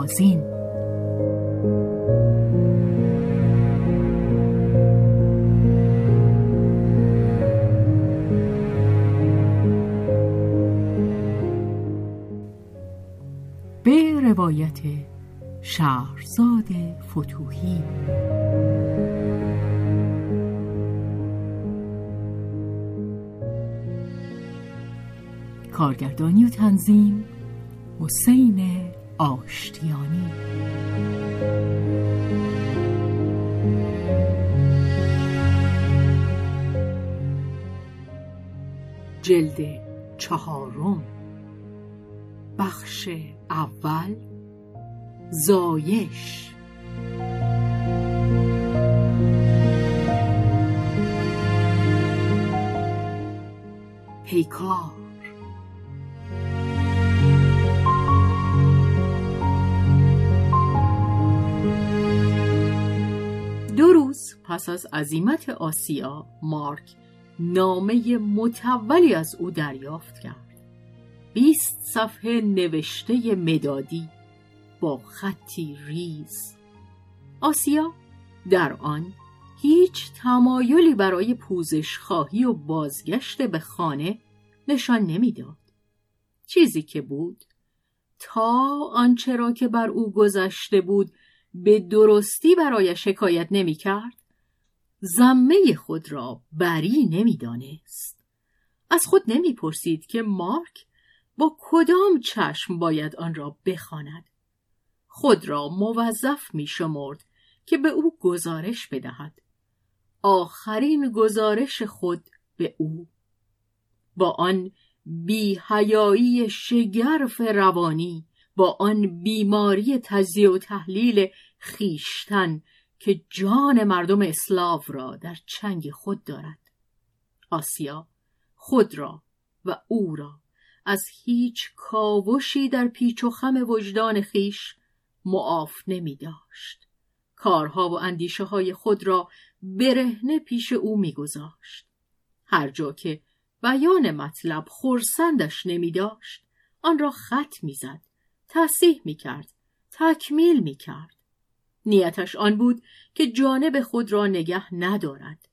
بهازین به روایت شهرزاد فتوهی. کارگردانی و تنظیم حسین آشتیانی. جلد چهارم. بخش اول. زایش. پیکار. پس از عزیمت آسیا مارک نامه متولی از او دریافت کرد. بیست صفحه نوشته مدادی با خطی ریز. آسیا در آن هیچ تمایلی برای پوزش خواهی و بازگشت به خانه نشان نمی‌داد. چیزی که بود تا آنچه را که بر او گذشته بود به درستی برای شکایت نمی کرد زمه خود را بری نمی‌دانست. از خود نمی‌پرسید که مارک با کدام چشم باید آن را بخواند. خود را موظف می شمرد که به او گزارش بدهد. آخرین گزارش خود به او. با آن بیهیایی شگرف روانی با آن بیماری تجزیه و تحلیل خیشتن که جان مردم اسلاو را در چنگ خود دارد آسیا خود را و او را از هیچ کاوشی در پیچ و خم وجدان خیش معاف نمی داشت. کارها و اندیشه های خود را برهنه پیش او میگذاشت. هر جا که بیان مطلب خورسندش نمی داشت آن را خط می‌زد تصیح می کرد تکمیل می کرد نیتش آن بود که جانب خود را نگه ندارد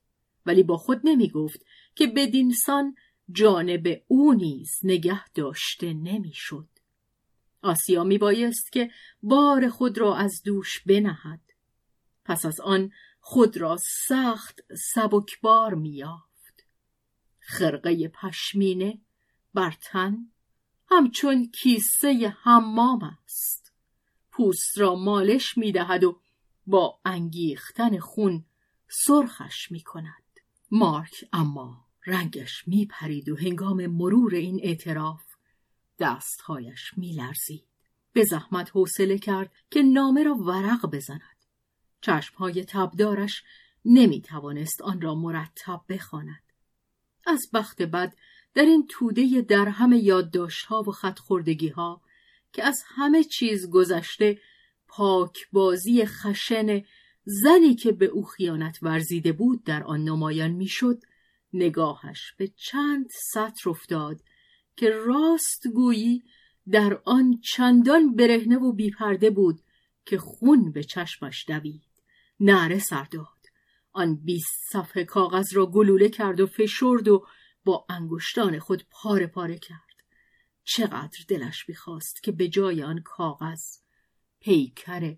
ولی با خود نمی گفت که بدینسان جانب او نیز نگه داشته نمی‌شد. آسیا می بایست که بار خود را از دوش بنهد. پس از آن خود را سخت سبکبار میافت. خرقه پشمینه بر تن همچون کیسه حمام است. پوست را مالش می دهد و با انگیختن خون سرخش می کند. مارک اما رنگش میپرید و هنگام مرور این اعتراف دستهایش میلرزید. به زحمت حوصله کرد که نامه را ورق بزند. چشمهای تبدارش نمی‌توانست آن را مرتب بخواند. از بخت بد در این توده درهم یادداشتها و خطخوردگیها که از همه چیز گذشته پاکبازی خشن زنی که به او خیانت ورزیده بود در آن نمایان می‌شد نگاهش به چند سطر افتاد که راست گویی در آن چندان برهنه و بیپرده بود که خون به چشمش دوید. نعره سر داد. آن بیست صفحه کاغذ را گلوله کرد و فشرد و با انگشتان خود پاره پاره کرد. چقدر دلش می‌خواست که به جای آن کاغذ پیکر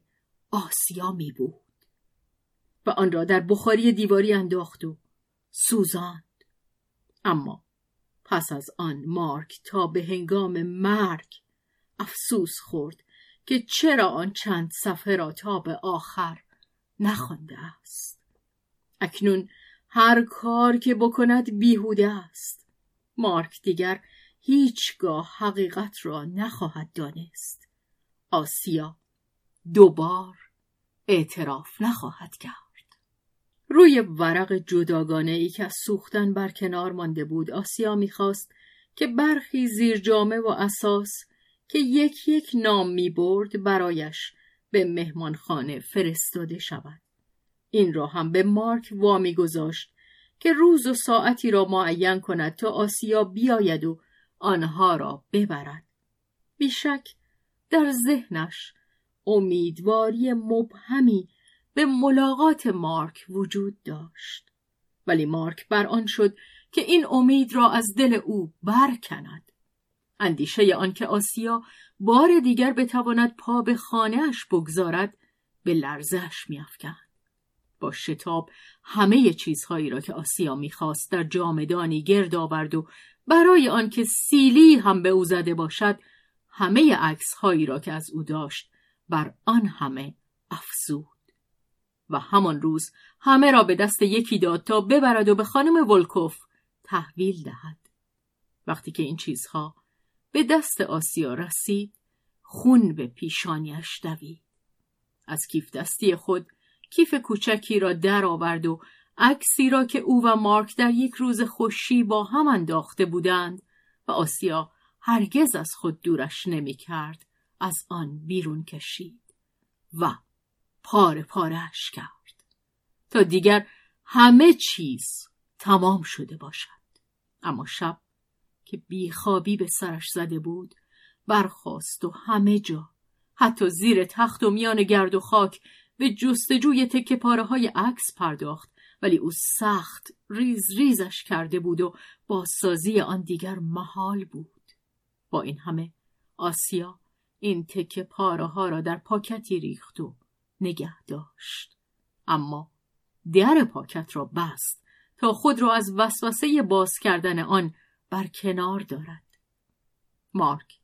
آسیا می بود و آن را در بخاری دیواری انداخت و سوزاند. اما پس از آن مارک تا به هنگام مرگ افسوس خورد که چرا آن چند صفحه را تا به آخر نخوانده است. اکنون هر کار که بکند بیهوده است. مارک دیگر هیچگاه حقیقت را نخواهد دانست آسیا دوبار اعتراف نخواهد کرد روی ورق جداگانه ای که از سوختن بر کنار مانده بود آسیا می‌خواست که برخی زیر جامه و اساس که یک یک نام می برد برایش به مهمانخانه فرستاده شود. این را هم به مارک وامی گذاشت که روز و ساعتی را معین کند تا آسیا بیاید و آنها را ببرد. بیشک در ذهنش امیدواری مبهمی به ملاقات مارک وجود داشت. ولی مارک بر آن شد که این امید را از دل او برکند. اندیشه آنکه آسیا بار دیگر بتواند پا به خانهاش بگذارد به لرزش میافکند با شتاب همه چیزهایی را که آسیا می‌خواست در جامدانی گرد آورد و برای آنکه سیلی هم به او زده باشد همه عکس هایی را که از او داشت بر آن همه افزود. و همان روز همه را به دست یکی داد تا ببرد و به خانم ولکوف تحویل دهد. وقتی که این چیزها به دست آسیا رسید خون به پیشانیش دوید. از کیف دستی خود کیف کوچکی را در آورد و عکسی را که او و مارک در یک روز خوشی با هم انداخته بودند و آسیا هرگز از خود دورش نمی کرد از آن بیرون کشید و پاره پارهش کرد تا دیگر همه چیز تمام شده باشد. اما شب که بیخوابی به سرش زده بود برخواست و همه جا حتی زیر تخت و میان گرد و خاک به جستجوی تکه پاره های عکس پرداخت ولی او سخت ریز ریزش کرده بود و بازسازی آن دیگر محال بود. با این همه آسیا این تکه پاره ها را در پاکتی ریخت و نگه داشت. اما در پاکت را بست تا خود را از وسوسه باز کردن آن بر کنار دارد. مارک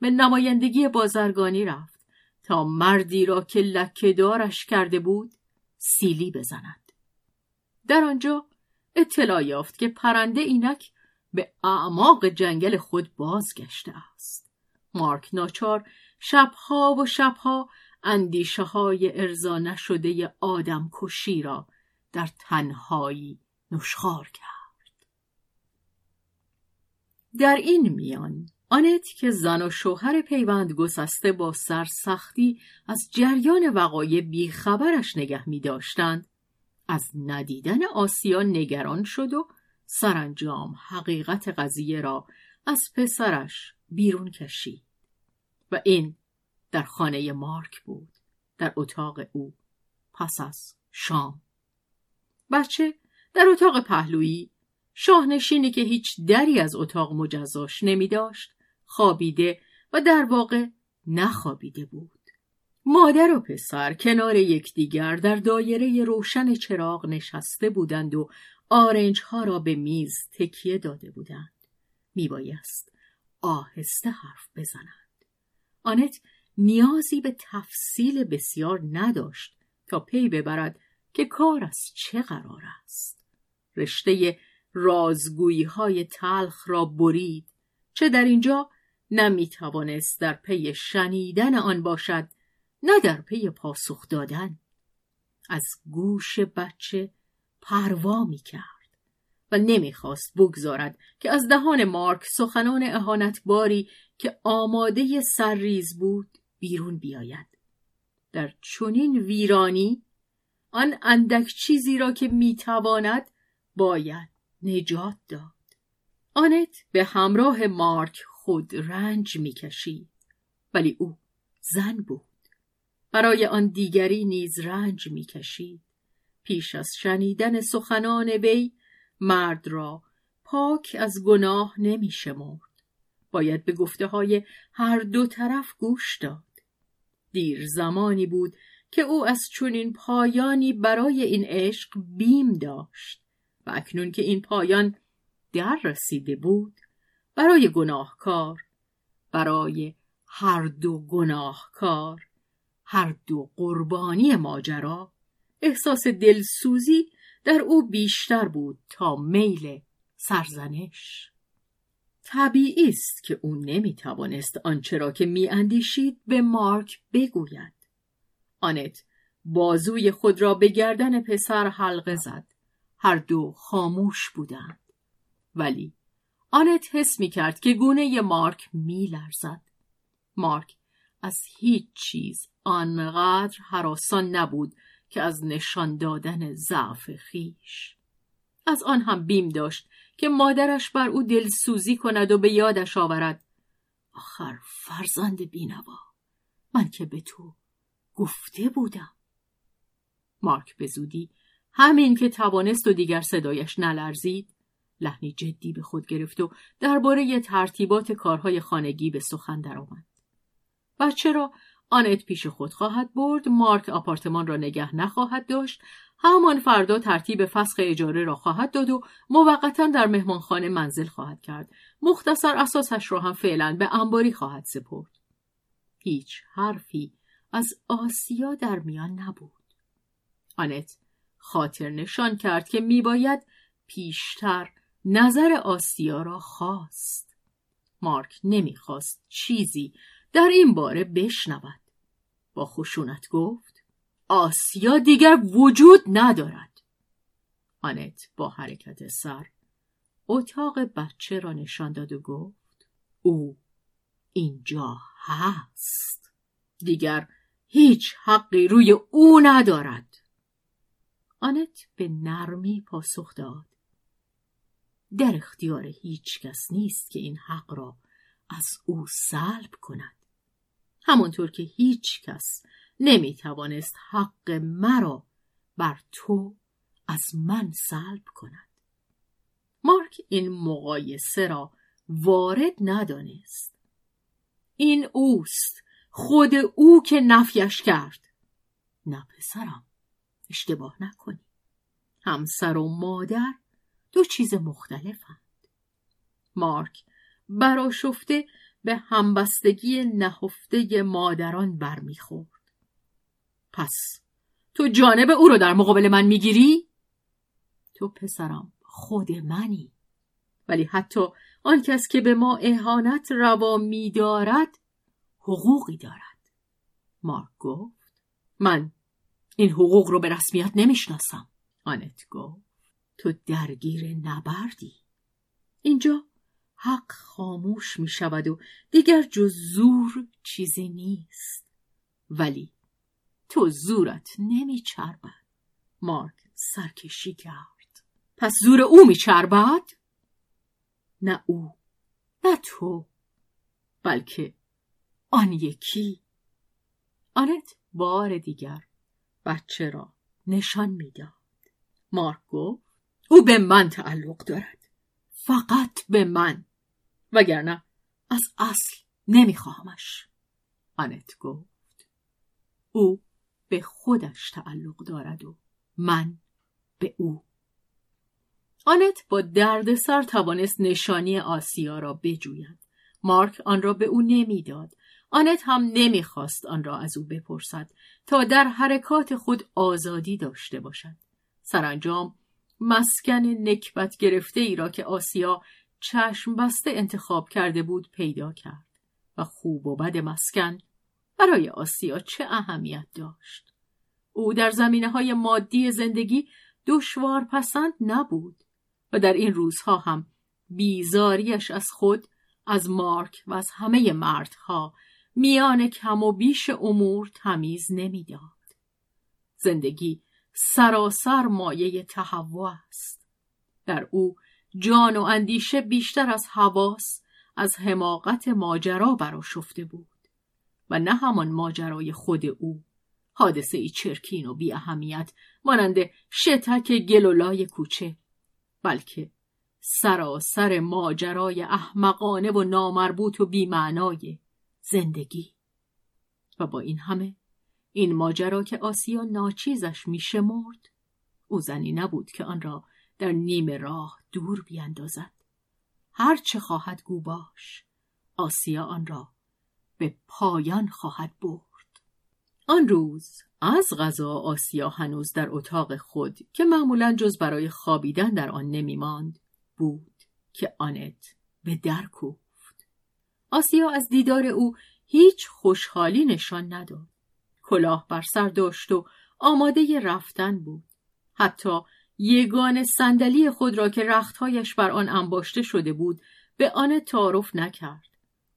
به نمایندگی بازرگانی رفت تا مردی را که لکه دارش کرده بود سیلی بزند. در آنجا اطلاع یافت که پرنده اینک به اعماق جنگل خود بازگشته است. مارک ناچار شبها و شبها اندیشه های ارزا نشده آدم کشی را در تنهایی نشخار کرد. در این میان آنت که زن و شوهر پیوند گسسته با سرسختی از جریان وقایع بیخبرش نگه می داشتند از ندیدن آسیا نگران شد و سرانجام حقیقت قضیه را از پسرش بیرون کشید و این در خانه مارک بود در اتاق او پس از شام بچه در اتاق پهلویی شاهنشینی که هیچ دری از اتاق مجزاش نمی داشت خوابیده و در واقع نخوابیده بود. مادر و پسر کنار یکدیگر در دایره روشن چراغ نشسته بودند و آرنج ها را به میز تکیه داده بودند. میبایست آهسته حرف بزنند. آنت نیازی به تفصیل بسیار نداشت تا پی ببرد که کار از چه قرار است. رشته رازگویی های تلخ را برید چه در اینجا نمی توانست در پی شنیدن آن باشد نه در پی پاسخ دادن. از گوش بچه پروا می کرد و نمی‌خواست بگذارد که از دهان مارک سخنان اهانتباری که آماده سرریز بود بیرون بیاید. در چنین ویرانی آن اندک چیزی را که می‌تواند باید نجات داد. آنت به همراه مارک خود رنج می‌کشید ولی او زن بود. برای آن دیگری نیز رنج می‌کشید. پیش از شنیدن سخنان وی مرد را پاک از گناه نمیشمرد. باید به گفته های هر دو طرف گوش داد. دیر زمانی بود که او از چنین پایانی برای این عشق بیم داشت و اکنون که این پایان در رسیده بود برای گناهکار برای هر دو گناهکار. هر دو قربانی ماجرا. احساس دلسوزی در او بیشتر بود تا میل سرزنش. طبیعی است که او نمی‌توانست آنچه را که میاندیشید به مارک بگوید. آنت بازوی خود را به گردن پسر حلقه زد. هر دو خاموش بودند. ولی آنت حس می کرد که گونه مارک می لرزد. مارک از هیچ چیز آنقدر حراسان نبود که از نشان دادن ضعف خیش. از آن هم بیم داشت که مادرش بر او دلسوزی کند و به یادش آورد. آخر فرزند بینوا من که به تو گفته بودم. مارک به زودی همین که توانست و دیگر صدایش نلرزید لحنی جدی به خود گرفت و درباره ترتیبات کارهای خانگی به سخن درآمد. بچه را. آنت پیش خود خواهد برد. مارک آپارتمان را نگه نخواهد داشت. همان فردا ترتیب فسخ اجاره را خواهد داد و موقتا در مهمانخانه منزل خواهد کرد. مختصر اساسش را هم فعلا به انباری خواهد سپرد. هیچ حرفی از آسیا در میان نبود. آنت خاطر نشان کرد که میباید پیشتر نظر آسیا را خواست. مارک نمی‌خواست چیزی در این باره بشنود. با خشونت گفت آسیا دیگر وجود ندارد. آنت با حرکت سر اتاق بچه را نشان داد و گفت او اینجا هست. دیگر هیچ حقی روی او ندارد. آنت به نرمی پاسخ داد. در اختیار هیچ کس نیست که این حق را از او سلب کند. همانطور که هیچ کس نمی توانست حق مرا بر تو از من سلب کند. مارک این مقایسه را وارد ندانست. این اوست خود او که نفیش کرد. نه پسرم اشتباه نکنی. همسر و مادر دو چیز مختلفند. مارک براشفته به همبستگی نهفته مادران برمیخورد. پس تو جانب او رو در مقابل من می‌گیری؟ تو پسرم خود منی. ولی حتی آن کس که به ما اهانت روا میدارد حقوقی دارد. مارک گفت من این حقوق رو به رسمیت نمی‌شناسم. آنت گفت تو درگیر نبردی. اینجا حق خاموش می شود و دیگر جز زور چیزی نیست. ولی تو زورت نمی چربد. مارک سرکشی کرد. پس زور او می چربد؟ نه او نه تو بلکه آن یکی. آنت بار دیگر بچه را نشان می‌داد مارک گفت او به من تعلق دارد. فقط به من. وگرنه از اصل نمیخواهمش. آنت گفت او به خودش تعلق دارد و من به او. آنت با دردسر توانست نشانی آسیا را بجوید. مارک آن را به او نمی‌داد. آنت هم نمی‌خواست آن را از او بپرسد تا در حرکات خود آزادی داشته باشد. سرانجام مسکن نکبت گرفته ای را که آسیا چشم بسته انتخاب کرده بود پیدا کرد و خوب و بد مسکن برای آسیا چه اهمیت داشت او در زمینه های مادی زندگی دشوار پسند نبود و در این روزها هم بیزاریش از خود از مارک و از همه مردها میان کم و بیش امور تمیز نمی‌داد. زندگی سراسر مایه تهوع است. در او جان و اندیشه بیشتر از حواس از حماقت ماجرا براشفته بود و نه همان ماجرای خود او حادثه ای چرکین و بی اهمیت مانند شتک گلولای کوچه بلکه سراسر ماجرای احمقانه و نامربوط و بیمعنای زندگی. و با این همه این ماجرا که آسیا ناچیزش میشمرد او زنی نبود که آن را در نیم راه دور بیاندازد هر چه خواهد گو باش آسیا آن را به پایان خواهد برد. آن روز از غذا آسیا هنوز در اتاق خود که معمولا جز برای خوابیدن در آن نمی ماند بود که آنت به در کوفت. آسیا از دیدار او هیچ خوشحالی نشان نداد. کلاه بر سر داشت و آماده رفتن بود. حتی یگان صندلی خود را که رختهایش بر آن انباشته شده بود به آن تعارف نکرد.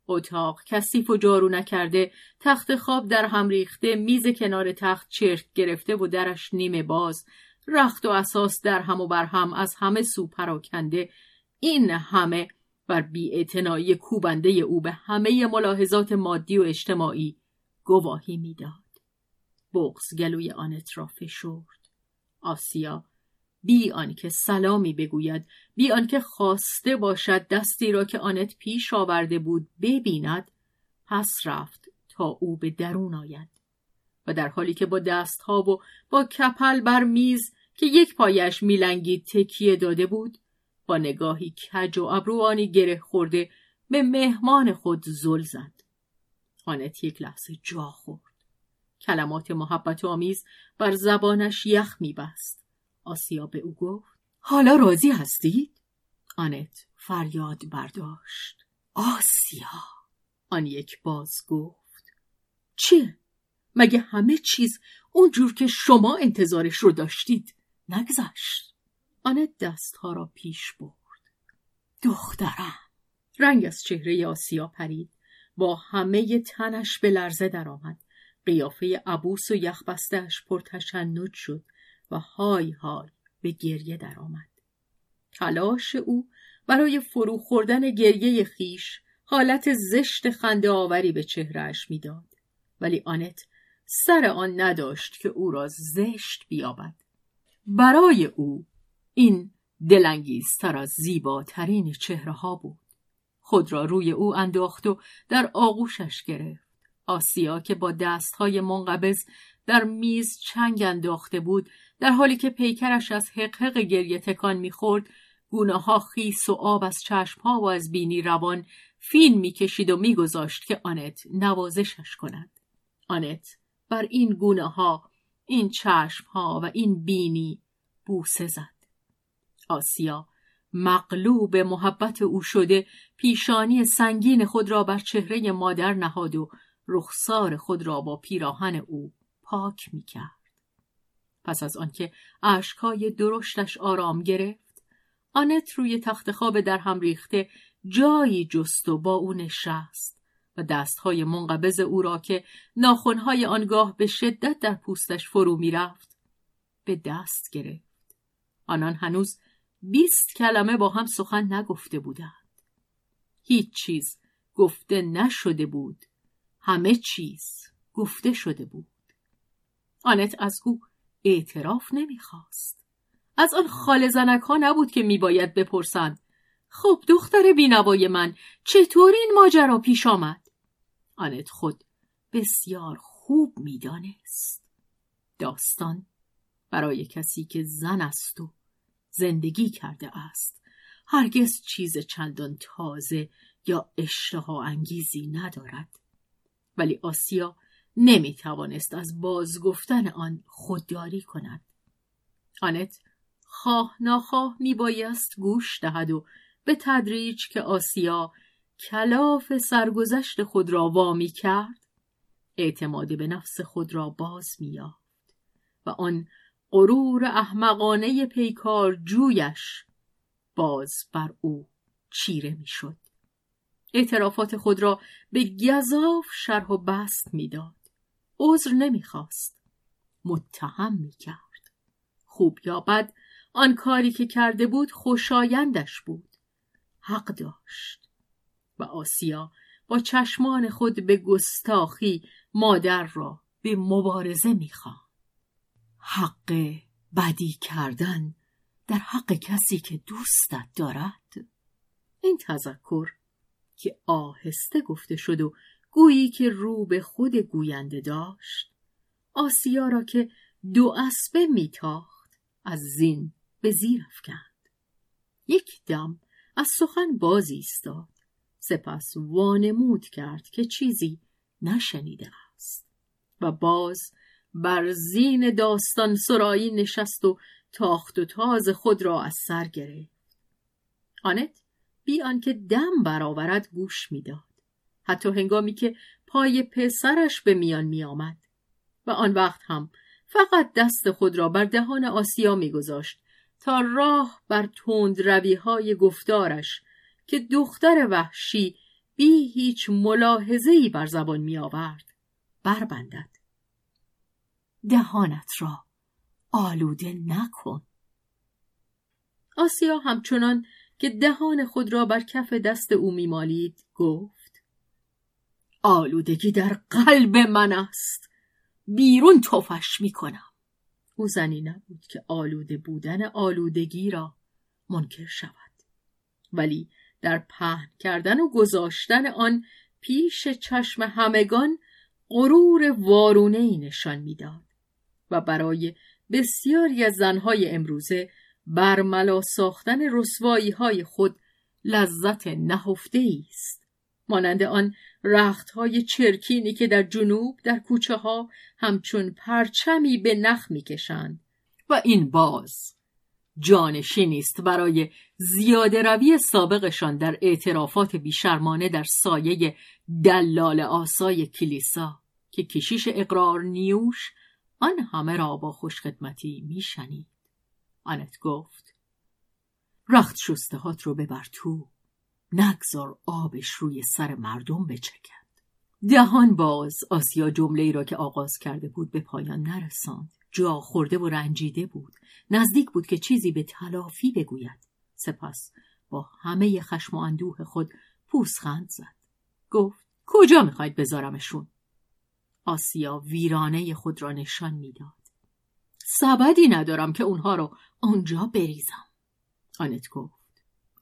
اتاق کثیف و جارو نکرده تخت خواب در هم ریخته میز کنار تخت چرک گرفته و درش نیمه باز رخت و اساس در هم و بر هم از همه سو پراکنده. این همه بر بیاعتنایی کوبنده او به همه ملاحظات مادی و اجتماعی گواهی می‌داد. بغز گلوی آنت را فشرد آسیا بی آنکه سلامی بگوید بی آنکه خواسته باشد دستی را که آنت پیش آورده بود ببیند. پس رفت تا او به درون آید و در حالی که با دستها و با کپل بر میز که یک پایش میلنگید تکیه داده بود با نگاهی کج و ابروانی گره خورده به مهمان خود زل زد. آنت یک لحظه جا خورد. کلمات محبت آمیز بر زبانش یخ میبست. آسیا به او گفت حالا راضی هستید؟ آنت فریاد برداشت. آسیا. آن یک باز گفت چه؟ مگه همه چیز اونجور که شما انتظارش رو داشتید نگذشت؟ آنت دستها را پیش برد. دخترم رنگ از چهره آسیا پرید. با همه تنش به لرزه درآمد. قیافه عبوس و یخبستهاش پرتشنج شد. و های های به گریه درآمد. تلاش او برای فرو خوردن گریه خیش حالت زشت خنده آوری به چهرهش می‌داد. ولی آنت سر آن نداشت که او را زشت بیابد. برای او این دلانگیزتر از زیباترین چهره ها بود. خود را روی او انداخت و در آغوشش گرفت. آسیا که با دستهای منقبض در میز چنگ انداخته بود در حالی که پیکرش از حقحق گریه تکان می‌خورد گونه ها خیس و آب از چشم ها و از بینی روان فین می‌کشید و میگذاشت که آنت نوازشش کند آنت بر این گونه ها این چشم ها و این بینی بوسه زد آسیا مغلوب محبت او شده پیشانی سنگین خود را بر چهره مادر نهاد و رخسار خود را با پیراهن او پاک می کرد. پس از آنکه اشکهای درشتش آرام گرفت آنت روی تخت خواب در هم ریخته جایی جست و با او نشست و دستهای منقبض او را که ناخونهای آنگاه به شدت در پوستش فرو می‌رفت به دست گرفت. آنان هنوز بیست کلمه با هم سخن نگفته بودند. هیچ چیز گفته نشده بود. همه چیز گفته شده بود. آنت از او اعتراف نمی‌خواست. از آن خال زنک ها نبود که میباید بپرسند خب دختر بینوای من چطور این ماجرا پیش آمد؟ آنت خود بسیار خوب می‌دانست. داستان برای کسی که زن است و زندگی کرده است هرگز چیز چندان تازه یا اشتها انگیزی ندارد. ولی آسیا نمی توانست از بازگفتن آن خودداری کند. آنت خواه ناخواه می بایست گوش دهد و به تدریج که آسیا کلاف سرگذشت خود را وامی کرد اعتماد به نفس خود را باز یافت و آن غرور احمقانه پیکار جویش باز بر او چیره می‌شد. اعترافات خود را به گذاف شرح و بست می‌داد. عذر نمی‌خواست. متهم می‌کرد. خوب یا بد آن کاری که کرده بود خوشایندش بود. حق داشت. و آسیا با چشمان خود به گستاخی مادر را به مبارزه می‌خواند. حق بدی کردن در حق کسی که دوستت دارد. این تذکر که آهسته گفته شد و گویی که رو به خود گوینده داشت. آسیا را که دو اسبه میتاخت از زین به زیر افکند. یک دم از سخن باز ایستاد. سپس وانمود کرد که چیزی نشنیده است. و باز بر زین داستان سرایی نشست و تاخت و تاز خود را از سر گرفت. آنت بی آنکه دم برآورد گوش می‌داد. حتی هنگامی که پای پسرش به میان می آمد و آن وقت هم فقط دست خود را بر دهان آسیا میگذاشت تا راه بر تند روی های گفتارش که دختر وحشی بی هیچ ملاحظه‌ای بر زبان می آورد بربندد. دهانت را آلوده نکن. آسیا همچنان که دهان خود را بر کف دست او میمالید گفت آلودگی در قلب من است. بیرون توفش می‌کنم. او زنی نبود که آلوده بودن آلودگی را منکر شود. ولی در پهن کردن و گذاشتن آن پیش چشم همگان غرور وارونه ای نشان می‌داد و برای بسیاری از زنهای امروزه برملا ساختن رسوایی های خود لذت نهفته است. مانند آن رخت های چرکینی که در جنوب در کوچه ها همچون پرچمی به نخ می‌کشند. و این باز جانشینی است برای زیاده روی سابقشان در اعترافات بیشرمانه در سایه دلال آسای کلیسا که کشیش اقرار نیوش آن همه را با خوشخدمتی میشنید. آنت گفت رخت شستهات رو ببر تو. نگذار آبش روی سر مردم بچکد. دهان باز آسیا جمله را که آغاز کرده بود به پایان نرساند. جا خورده و رنجیده بود. نزدیک بود که چیزی به تلافی بگوید. سپس با همه خشم و اندوه خود پوسخند زد. گفت کجا می‌خواید بذارمشون؟ آسیا ویرانه خود را نشان می‌داد. سبدی ندارم که اونها رو آنجا بریزم. آنت گفت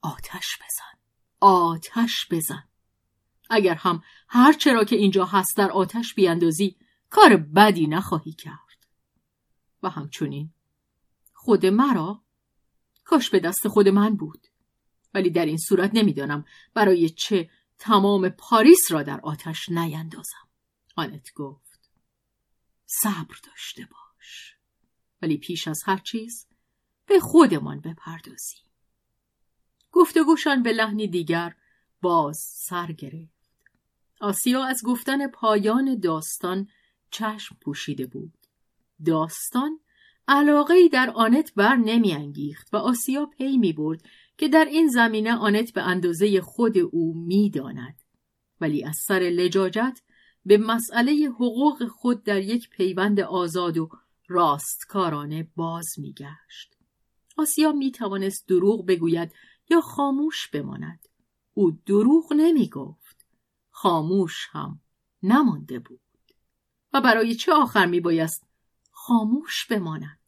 آتش بزن. آتش بزن. اگر هم هر چرا که اینجا هست در آتش بیاندازی کار بدی نخواهی کرد. و همچنین خود مرا؟ کاش به دست خود من بود. ولی در این صورت نمی‌دانم برای چه تمام پاریس را در آتش نیندازم. آنت گفت صبر داشته باش. ولی پیش از هر چیز به خودمان بپردازیم گفتگوشان به لحنی دیگر باز سر گرفت آسیا از گفتن پایان داستان چشم پوشیده بود داستان علاقه در آنت بر نمی انگیخت و آسیا پی می برد که در این زمینه آنت به اندازه خود او می داند. ولی از سر لجاجت به مسئله حقوق خود در یک پیوند آزاد و راستکارانه باز می گشت. آسیا می توانست دروغ بگوید یا خاموش بماند. او دروغ نمی گفت. خاموش هم نمانده بود. و برای چه آخر می بایست خاموش بماند.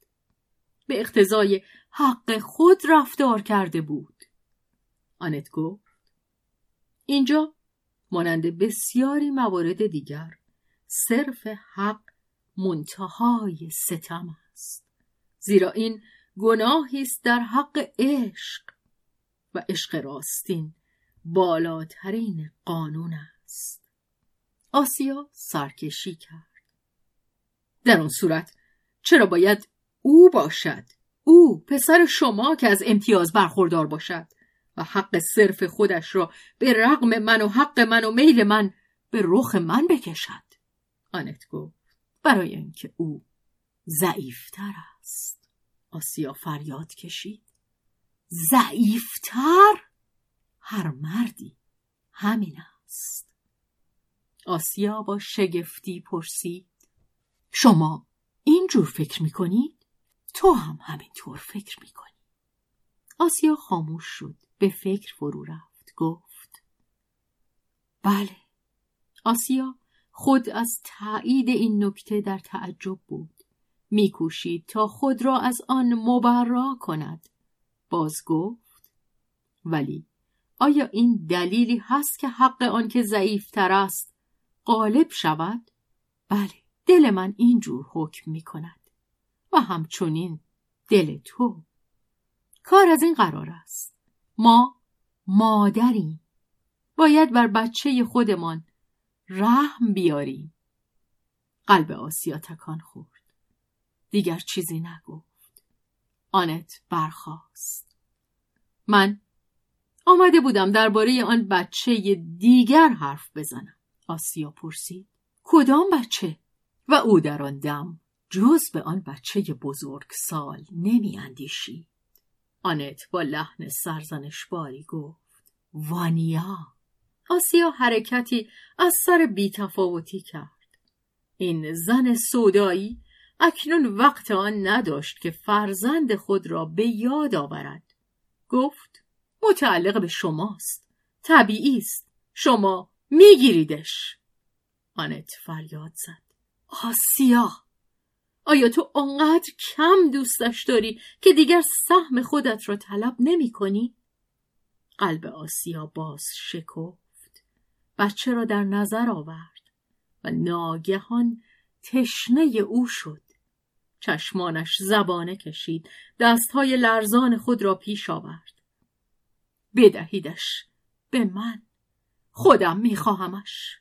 به اقتضای حق خود رفتار کرده بود. آنت گفت اینجا مانند بسیاری موارد دیگر صرف حق منتهای ستم است زیرا این گناهی است در حق عشق و عشق راستین بالاترین قانون است. آسیا سرکشی کرد. در اون صورت چرا باید او باشد؟ او پسر شما که از امتیاز برخوردار باشد و حق صرف خودش را به رغم من و حق من و میل من به رخ من بکشد. آنت گفت برای اینکه او ضعیفتر است. آسیا فریاد کشید. ضعیفتر؟ هر مردی همین است. آسیا با شگفتی پرسید. شما اینجور فکر می‌کنید؟ تو هم همینطور فکر می‌کنی. آسیا خاموش شد به فکر فرو رفت گفت. بله. آسیا خود از تایید این نکته در تعجب بود. میکوشید تا خود را از آن مبرا کند. باز گفت ولی آیا این دلیلی هست که حق آن که ضعیفتر است غالب شود؟ بله دل من اینجور حکم می کند و همچنین دل تو. کار از این قرار است. ما مادریم. باید بر بچه خودمان رحم بیاریم. قلب آسیا تکان خورد. دیگر چیزی نگفت آنت برخاست. من آمده بودم درباره آن بچه دیگر حرف بزنم. آسیا پرسید کدام بچه؟ و او در آن دم جز به آن بچه بزرگ سال نمی اندیشید. آنت با لحن سرزنش باری گفت وانیا. آسیا حرکتی از سر بیتفاوتی کرد. این زن سودایی اکنون وقت آن نداشت که فرزند خود را به یاد آورد. گفت متعلق به شماست. طبیعی است. شما میگیریدش. آنت فریاد زد. آسیا! آیا تو آنقدر کم دوستش داری که دیگر سهم خودت را طلب نمی کنی؟ قلب آسیا باز شکفت. بچه را در نظر آورد و ناگهان تشنه او شد. چشمانش زبانه کشید. دستهای لرزان خود را پیش آورد. بدهیدش به من. خودم میخواهمش.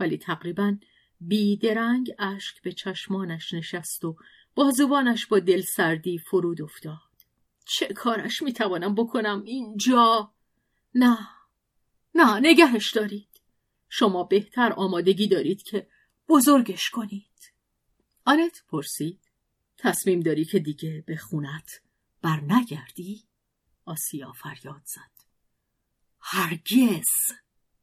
ولی تقریبا بیدرنگ اشک به چشمانش نشست و بازوانش با دل سردی فرود افتاد. چه کارش می‌توانم بکنم اینجا؟ نه. نه نگهش دارید. شما بهتر آمادگی دارید که بزرگش کنید. آنت پرسید تصمیم داری که دیگه به خونت بر نگردی؟ آسیا فریاد زد. هرگز.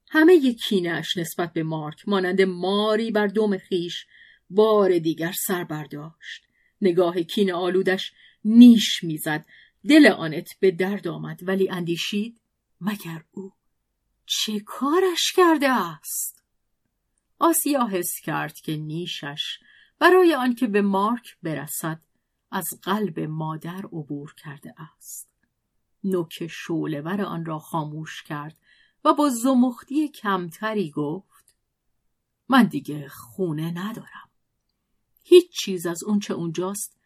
همه کینهاش نسبت به مارک مانند ماری بر دوم خیش بار دیگر سر برداشت. نگاه کین آلودش نیش می‌زد. دل آنت به درد آمد ولی اندیشید مگر او چه کارش کرده است؟ آسیا حس کرد که نیشش برای آنکه به مارک برسد از قلب مادر عبور کرده است. نوک شولور آن را خاموش کرد و با زمختی کمتری گفت من دیگه خونه ندارم. هیچ چیز از اونچه اونجاست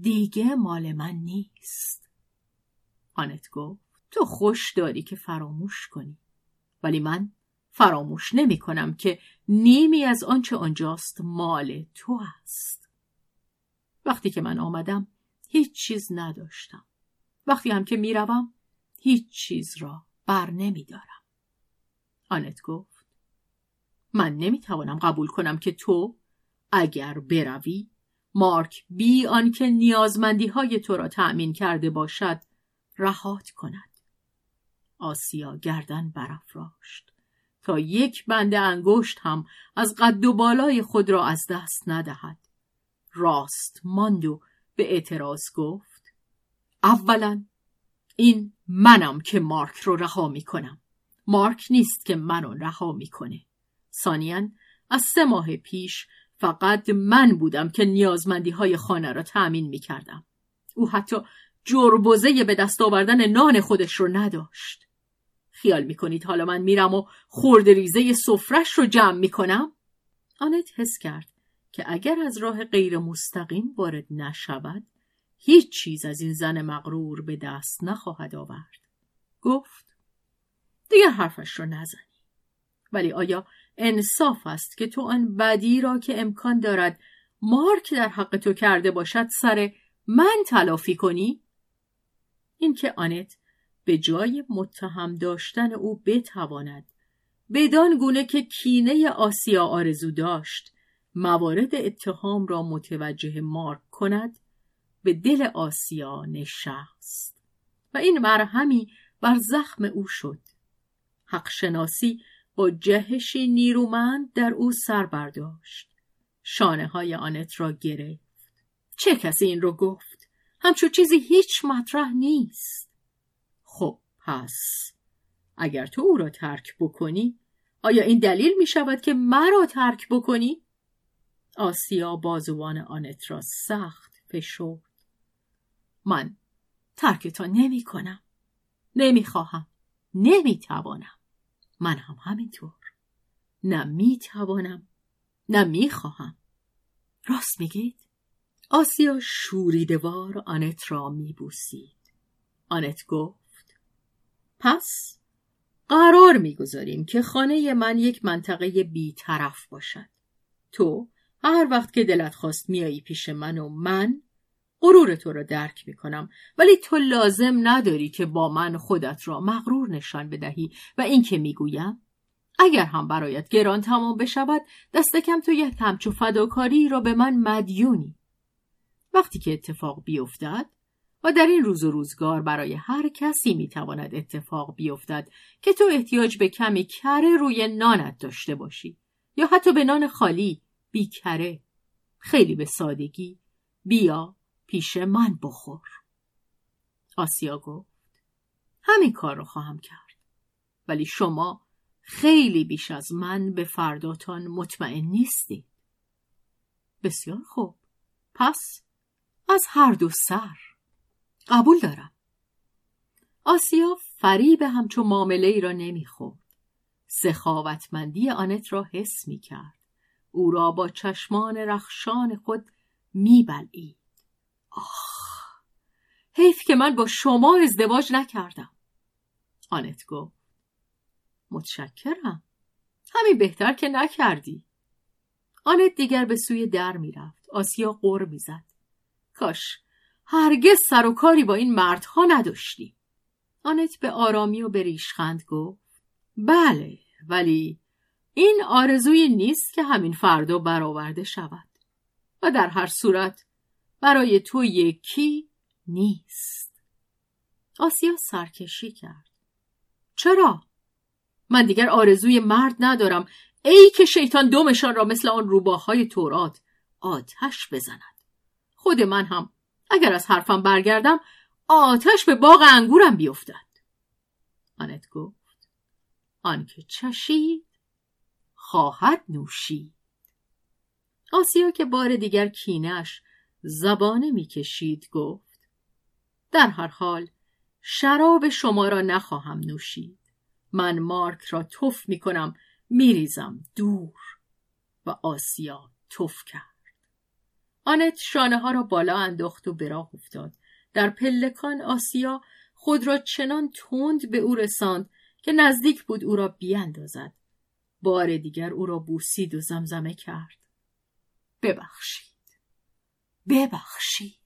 دیگه مال من نیست. آنت گفت تو خوش داری که فراموش کنی ولی من فراموش نمی کنم که نیمی از آنچه آنجاست مال تو است. وقتی که من آمدم هیچ چیز نداشتم. وقتی هم که می‌روم هیچ چیز را بر نمی دارم. آنت گفت من نمی‌توانم قبول کنم که تو اگر بروی مارک بی آنکه نیازمندی های تو را تأمین کرده باشد رهات کند. آسیا گردن برافراشت. تا یک بند انگشت هم از قد و بالای خود را از دست ندهد. راست ماند و به اعتراض گفت اولا این منم که مارک رو رها می کنم. مارک نیست که منو رها می‌کنه ثانیا از سه ماه پیش فقط من بودم که نیازمندی های خانه را تأمین می‌کردم او حتی جربوزه به دست آوردن نان خودش رو نداشت. خیال می‌کنید حالا من میرم و خورد ریزه سفرش رو جمع می‌کنم؟ آنت حس کرد که اگر از راه غیر مستقیم وارد نشود هیچ چیز از این زن مغرور به دست نخواهد آورد. گفت دیگه حرفش رو نزنی. ولی آیا انصاف است که تو آن بدی را که امکان دارد مارک در حق تو کرده باشد سر من تلافی کنی؟ اینکه آنت به جای متهم داشتن او بتواند بدان گونه که کینه آسیا آرزو داشت موارد اتهام را متوجه مارک کند به دل آسیا نشست. و این مرهمی بر زخم او شد. حق شناسی با جهشی نیرومند در او سر برداشت. شانه های آنت را گرفت. چه کسی این رو گفت؟ همچون چیزی هیچ مطرح نیست. خب پس اگر تو او را ترک بکنی آیا این دلیل می شود که مرا ترک بکنی؟ آسیا بازوان آنت را سخت فشرد. من ترکتان نمی کنم نمی خواهم نمی توانم من هم همینطور. نه می توانم نه می خواهم راست میگید؟ آسیا شوریدوار آنت را می بوسید. آنت گفت پس قرار می‌گذاریم که خانه من یک منطقه بیطرف باشد. تو هر وقت که دلت خواست میایی پیش من و من غرور تو را درک می کنم ولی تو لازم نداری که با من خودت را مغرور نشان بدهی و این که می‌گویم اگر هم برایت گران تمام بشود دست کم تو یک همچو فداکاری را به من مدیونی. وقتی که اتفاق بیفتد و در این روز و روزگار برای هر کسی می‌تواند اتفاق بیفتد که تو احتیاج به کمی کره روی نانت داشته باشی یا حتی به نان خالی بیکره خیلی به سادگی بیا پیش من بخور. آسیا گفت همین کار رو خواهم کرد. ولی شما خیلی بیش از من به فرداتان مطمئن نیستید. بسیار خوب. پس از هر دو سر. قبول دارم. آسیا فریب همچو معامله ای را نمی‌خورد. سخاوتمندی آنت را حس می کرد. او را با چشمان رخشان خود میبلعید. آخ حیف که من با شما ازدواج نکردم. آنت گفت متشکرم. همین بهتر که نکردی. آنت دیگر به سوی در می‌رفت. آسیا قر می‌زد. کاش هرگز سر و کاری با این مردها نداشتی آنت به آرامی و به ریشخند گفت بله ولی این آرزوی نیست که همین فردا برآورده شود. و در هر صورت برای تو یکی نیست. آسیا سرکشی کرد. چرا؟ من دیگر آرزوی مرد ندارم. ای که شیطان دومشان را مثل آن روباهای تورات آتش بزند. خود من هم اگر از حرفم برگردم آتش به باغ انگورم بیفتد. آنت گفت آنکه چشید خواهد نوشید. آسیا که بار دیگر کینش زبانه می‌کشید گفت در هر حال شراب شما را نخواهم نوشید. من مارک را تف می کنم میریزم دور. و آسیا تف کرد. آنت شانه ها را بالا انداخت و به افتاد. در پلکان آسیا خود را چنان تند به او رساند که نزدیک بود او را بیاندازد. بار دیگر او را بوسید و زمزمه کرد. ببخشید. ببخشید.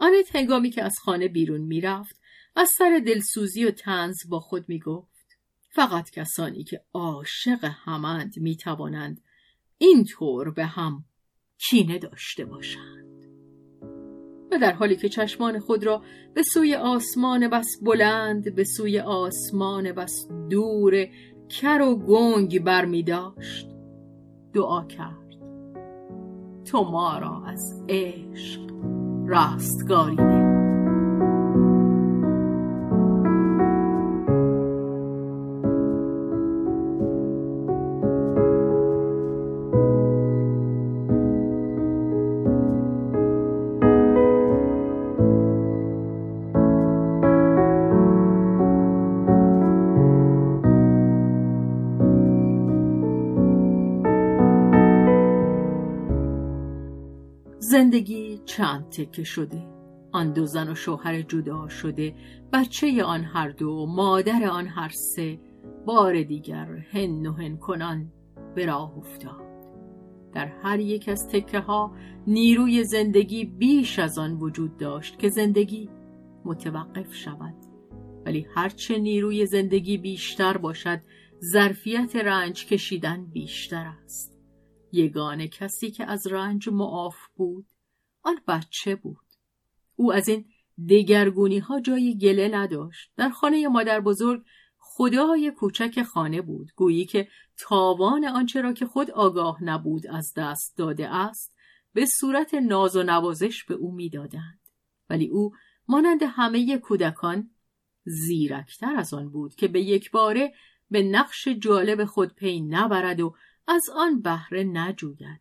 آنت هنگامی که از خانه بیرون می‌رفت از سر دلسوزی و تنز با خود می‌گفت فقط کسانی که عاشق همند می‌توانند اینطور به هم کینه داشته باشند. و در حالی که چشمان خود را به سوی آسمان بس بلند به سوی آسمان بس دور کر و گنگ بر می داشت دعا کرد. تو ما را از عشق راستگاری تکه شده. آن دو زن و شوهر جدا شده. بچه آن هر دو مادر آن هر سه. بار دیگر هن و هن کنان به راه افتاد. در هر یک از تکه ها نیروی زندگی بیش از آن وجود داشت که زندگی متوقف شود. ولی هرچه نیروی زندگی بیشتر باشد ظرفیت رنج کشیدن بیشتر است. یگانه کسی که از رنج معاف بود آن بچه بود. او از این دگرگونی ها جای گله نداشت. در خانه مادر بزرگ خدای کوچک خانه بود. گویی که تاوان آنچه را که خود آگاه نبود از دست داده است به صورت ناز و نوازش به او می‌دادند. ولی او مانند همه کودکان زیرکتر از آن بود که به یک باره به نقش جالب خود پی نبرد و از آن بهره نجوید.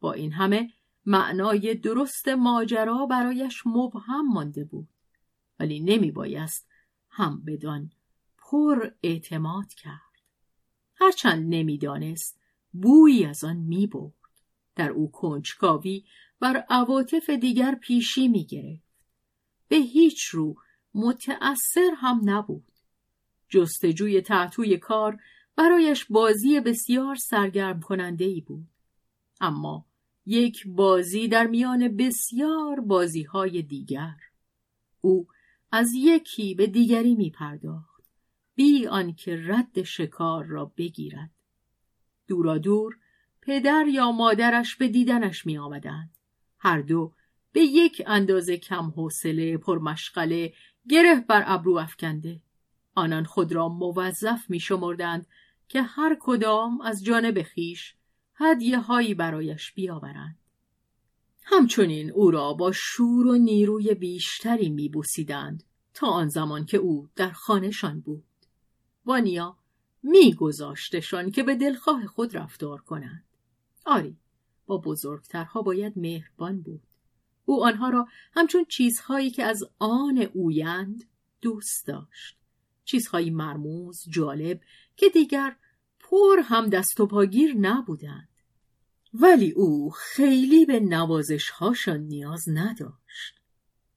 با این همه معنای درست ماجرا برایش مبهم مانده بود ولی نمی بایست هم بدان پر اعتماد کرد هرچند نمی‌دانست بویی از آن می برد. در او کنجکاوی بر عواطف دیگر پیشی می گرفت. به هیچ رو متأثر هم نبود جستجوی تعتوی کار برایش بازی بسیار سرگرم کننده ای بود اما یک بازی در میان بسیار بازی های دیگر. او از یکی به دیگری می پرداخت بی آنکه رد شکار را بگیرد. دورا دور پدر یا مادرش به دیدنش می آمدند. هر دو به یک اندازه کم حوصله پرمشغله گره بر ابرو افکنده. آنان خود را موظف می شمردند که هر کدام از جانب خیش هدیه هایی برایش بیاورند. همچنین او را با شور و نیروی بیشتری میبوسیدند تا آن زمان که او در خانهشان بود. وانیا میگذاشتشان که به دلخواه خود رفتار کنند. آری با بزرگترها باید مهربان بود. او آنها را همچون چیزهایی که از آن اویند دوست داشت. چیزهایی مرموز جالب که دیگر پر هم دست و پاگیر نبودند ولی او خیلی به نوازش هاشان نیاز نداشت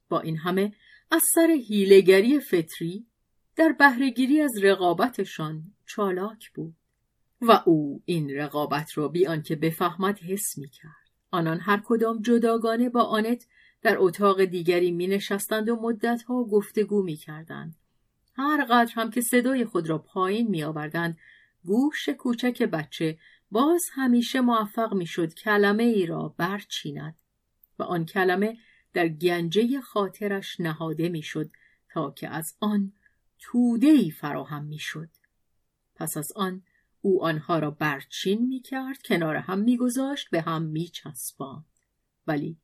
با این همه از سر هیلگری فطری در بهرهگیری از رقابتشان چالاک بود و او این رقابت را بی آنکه بفهمد حس می کرد. آنان هر کدام جداگانه با آنت در اتاق دیگری می نشستند و مدتها گفتگو می کردند. هر قدر هم که صدای خود را پایین می آوردند گوش کوچک بچه باز همیشه موفق می‌شد کلمه ای را برچیند و آن کلمه در گنجه خاطرش نهاده می‌شد تا که از آن توده ای فراهم می‌شد. پس از آن او آنها را برچین می کرد کنار هم میگذاشت به هم میچسباند. ولی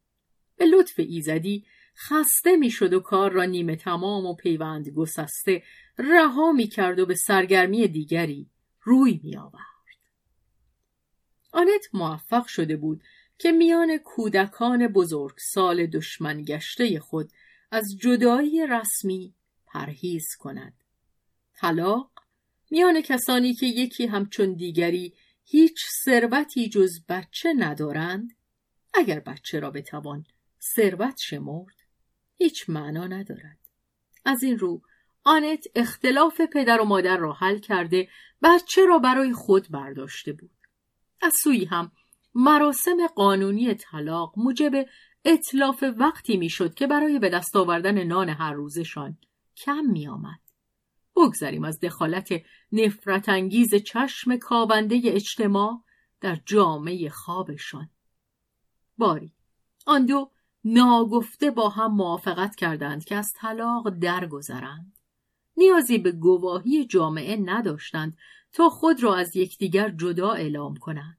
به لطف ایزدی خسته می‌شد و کار را نیمه تمام و پیوند گسسته رها می کرد و به سرگرمی دیگری روی می آورد. آنت موفق شده بود که میان کودکان بزرگ سال دشمن گشته خود از جدایی رسمی پرهیز کند. طلاق میان کسانی که یکی همچون دیگری هیچ ثروتی جز بچه ندارند اگر بچه را بتوان ثروت شمرد هیچ معنا ندارد از این رو آنت اختلاف پدر و مادر را حل کرده بچه را برای خود برداشته بود از سوی هم مراسم قانونی طلاق موجب اطلاف وقتی می‌شد که برای به دست آوردن نان هر روزشان کم می آمد. بگذریم از دخالت نفرت انگیز چشم کابنده اجتماع در جامعه خوابشان. باری آن دو ناگفته با هم موافقت کردند که از طلاق درگذرند. نیازی به گواهی جامعه نداشتند تا خود را از یکدیگر جدا اعلام کنند.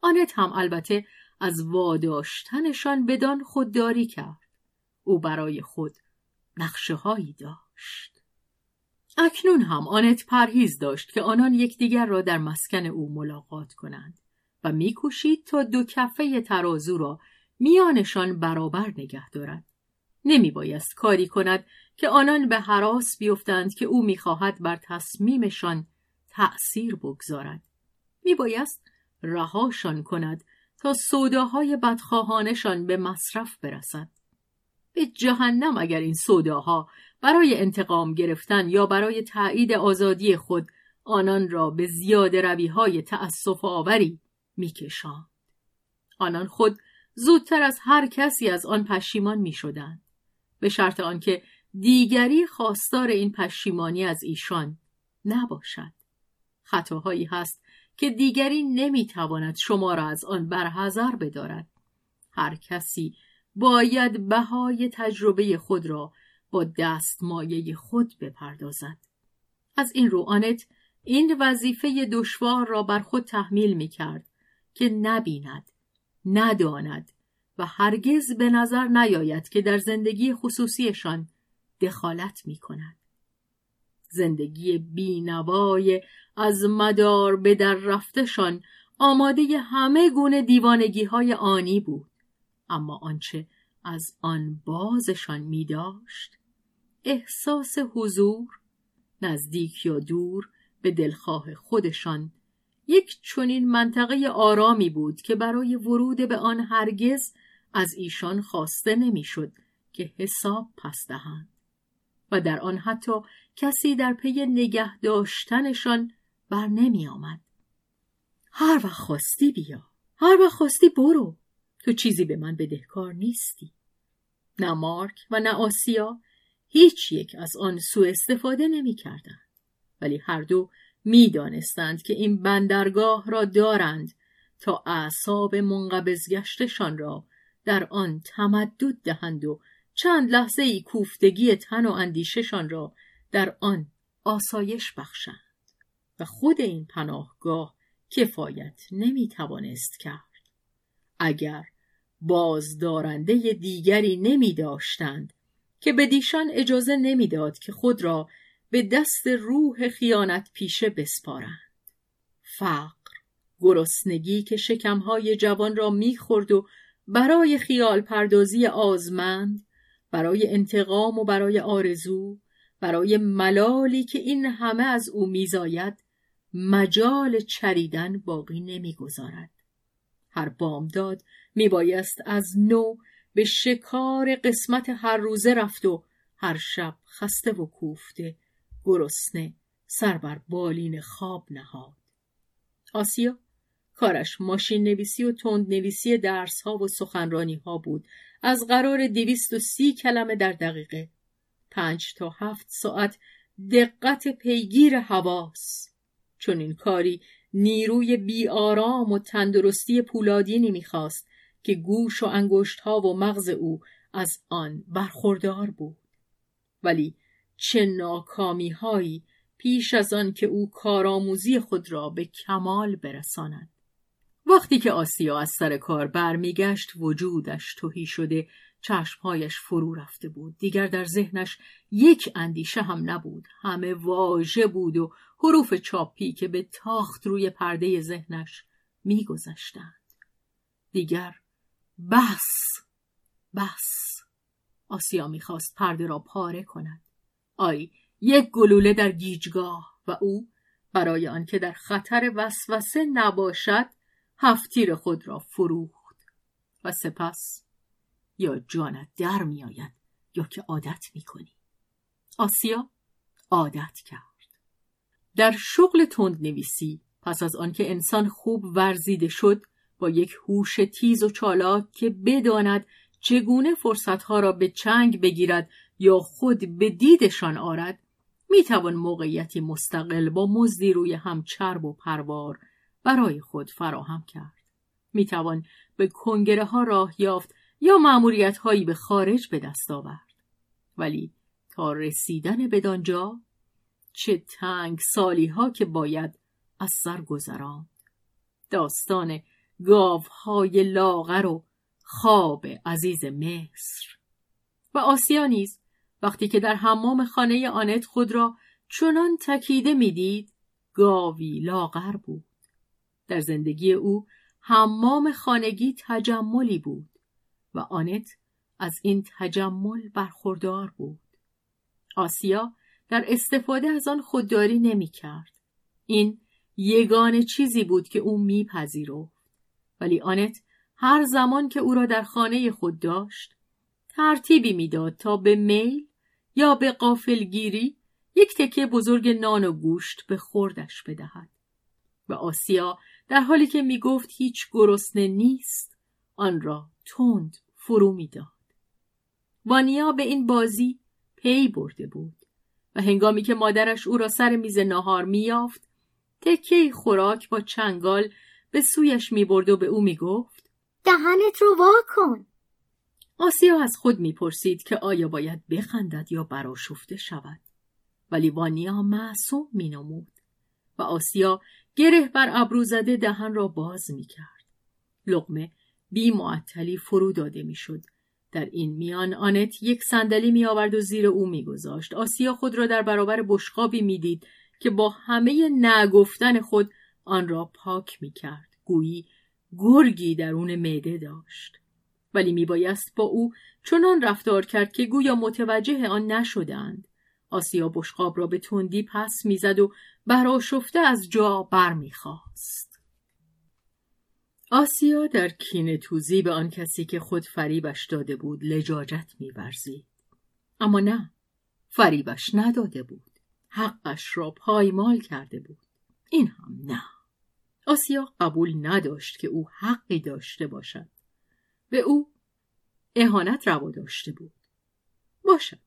آنت هم البته از واداشتنشان بدان خودداری کرد. او برای خود نقشه هایی داشت. اکنون هم آنت پرهیز داشت که آنان یکدیگر را در مسکن او ملاقات کنند و میکوشید تا دو کفه ترازو را میانشان برابر نگه دارد. نمی بایست کاری کند که آنان به حراس بیفتند که او می‌خواهد بر تصمیمشان تأثیر بگذارد. میبایست رهاشان کند تا سوداهای بدخواهانشان به مصرف برسد. به جهنم اگر این سوداها برای انتقام گرفتن یا برای تایید آزادی خود آنان را به زیاد روی های تأصف آوری میکشاند. آنان خود زودتر از هر کسی از آن پشیمان می شدند. به شرط آنکه دیگری خواستار این پشیمانی از ایشان نباشد. خطاهایی هست که دیگری نمی‌تواند شما را از آن برحذر بدارد. هر کسی باید بهای تجربه خود را با دستمایه خود بپردازد. از این رو آنت این وظیفه دشوار را بر خود تحمیل می کرد که نبیند نداند و هرگز به نظر نیاید که در زندگی خصوصیشان دخالت می کند. زندگی بینوای از مدار به در رفتشان آماده همه گونه دیوانگی های آنی بود. اما آنچه از آن بازشان می داشت احساس حضور نزدیک یا دور به دلخواه خودشان یک چنین منطقه آرامی بود که برای ورود به آن هرگز از ایشان خواسته نمی‌شد که حساب پس دهند و در آن حتی کسی در پی نگه داشتنشان بر نمی آمد. هر وقت خواستی بیا هر وقت خواستی برو تو چیزی به من بدهکار نیستی نه مارک و نه آسیا هیچ یک از آن سوء استفاده نمی کردن. ولی هر دو می دانستند که این بندرگاه را دارند تا اعصاب منقبض گشتشان را در آن تمدد دهند و چند لحظه ای کوفتگی تن و اندیششان را در آن آسایش بخشند. و خود این پناهگاه کفایت نمی توانست کرد. اگر بازدارنده دیگری نمی داشتند که به دیشان اجازه نمی‌داد که خود را به دست روح خیانت پیشه بسپارند. فقر گرسنگی که شکمهای جوان را می‌خورد و برای خیال پردازی آزمند برای انتقام و برای آرزو برای ملالی که این همه از او میزاید مجال چریدن باقی نمی‌گذارد. هر بامداد میبایست از نو به شکار قسمت هر روزه رفت و هر شب خسته و کوفته گرسنه سر بر بالین خواب نهاد. آسیا؟ کارش ماشین نویسی و تند نویسی درس ها و سخنرانی ها بود. از قرار دویست و سی کلمه در دقیقه. پنج تا هفت ساعت دقت پیگیر حواس. چون این کاری نیروی بیارام و تندرستی پولادینی می‌خواست که گوش و انگشت ها و مغز او از آن برخوردار بود. ولی چه ناکامی هایی پیش از آن که او کارآموزی خود را به کمال برساند. وقتی که آسیا از سر کار برمیگشت وجودش توهی شده چشمهایش فرو رفته بود. دیگر در ذهنش یک اندیشه هم نبود. همه واژه بود و حروف چاپی که به تاخت روی پرده ذهنش میگذشتند. دیگر بس بس آسیا می‌خواست پرده را پاره کند. آی یک گلوله در گیجگاه. و او برای آنکه در خطر وسوسه نباشد هفتیر خود را فروخت. و سپس یا جانت در میآید یا که عادت می‌کنی آسیا عادت کرد. در شغل تند نویسی پس از آنکه انسان خوب ورزیده شد با یک هوش تیز و چالاک که بداند چگونه فرصتها را به چنگ بگیرد یا خود به دیدشان آرد می‌توان موقعیتی مستقل با مزدی روی هم چرب و پروار برای خود فراهم کرد. می‌توان به کنگره ها راه یافت یا معمولیت هایی به خارج به دست آورد. ولی تا رسیدن بدانجا چه تنگ سالی ها که باید از سر گذراند. داستان گاوهای لاغر و خواب عزیز مصر. و آسیا نیز وقتی که در حمام خانه آنت خود را چنان تکیده می‌دید گاوی لاغر بود. در زندگی او حمام خانگی تجملی بود و آنت از این تجمل برخوردار بود. آسیا در استفاده از آن خودداری نمی کرد. این یگانه چیزی بود که او میپذیرفت ولی آنت هر زمان که او را در خانه خود داشت ترتیبی می‌داد تا به میل یا به قافلگیری یک تکه بزرگ نان و گوشت به خوردش بدهد. و آسیا در حالی که می‌گفت هیچ گرسنه نیست آن را تند فرو می‌داد. وانیا به این بازی پی برده بود و هنگامی که مادرش او را سر میز ناهار میافت تکه خوراک با چنگال به سویش می‌برد و به او می‌گفت دهنت رو وا کن. آسیا از خود می‌پرسید که آیا باید بخندد یا براشفته شود. ولی وانیا معصوم مینمود و آسیا گره بر ابرو زده دهن را باز می‌کرد. لقمه بی معطلی فرو داده می‌شد. در این میان آنت یک صندلی می آورد و زیر او میگذاشت. آسیا خود را در برابر بشقابی می‌دید که با همه نگفتن خود آن را پاک می کرد گویی گرگی درون معده داشت. ولی میبایست با او چنان رفتار کرد که گویا متوجه آن نشدند. آسیا بشقاب را به تندی پس می‌زد و براشفته از جا برمیخواست آسیا در کین توزی به آن کسی که خود فریبش داده بود لجاجت میورزید. اما نه فریبش نداده بود. حقش را پایمال کرده بود. این هم نه. آسیا قبول نداشت که او حقی داشته باشد. به او اهانت روا داشته بود. باشد.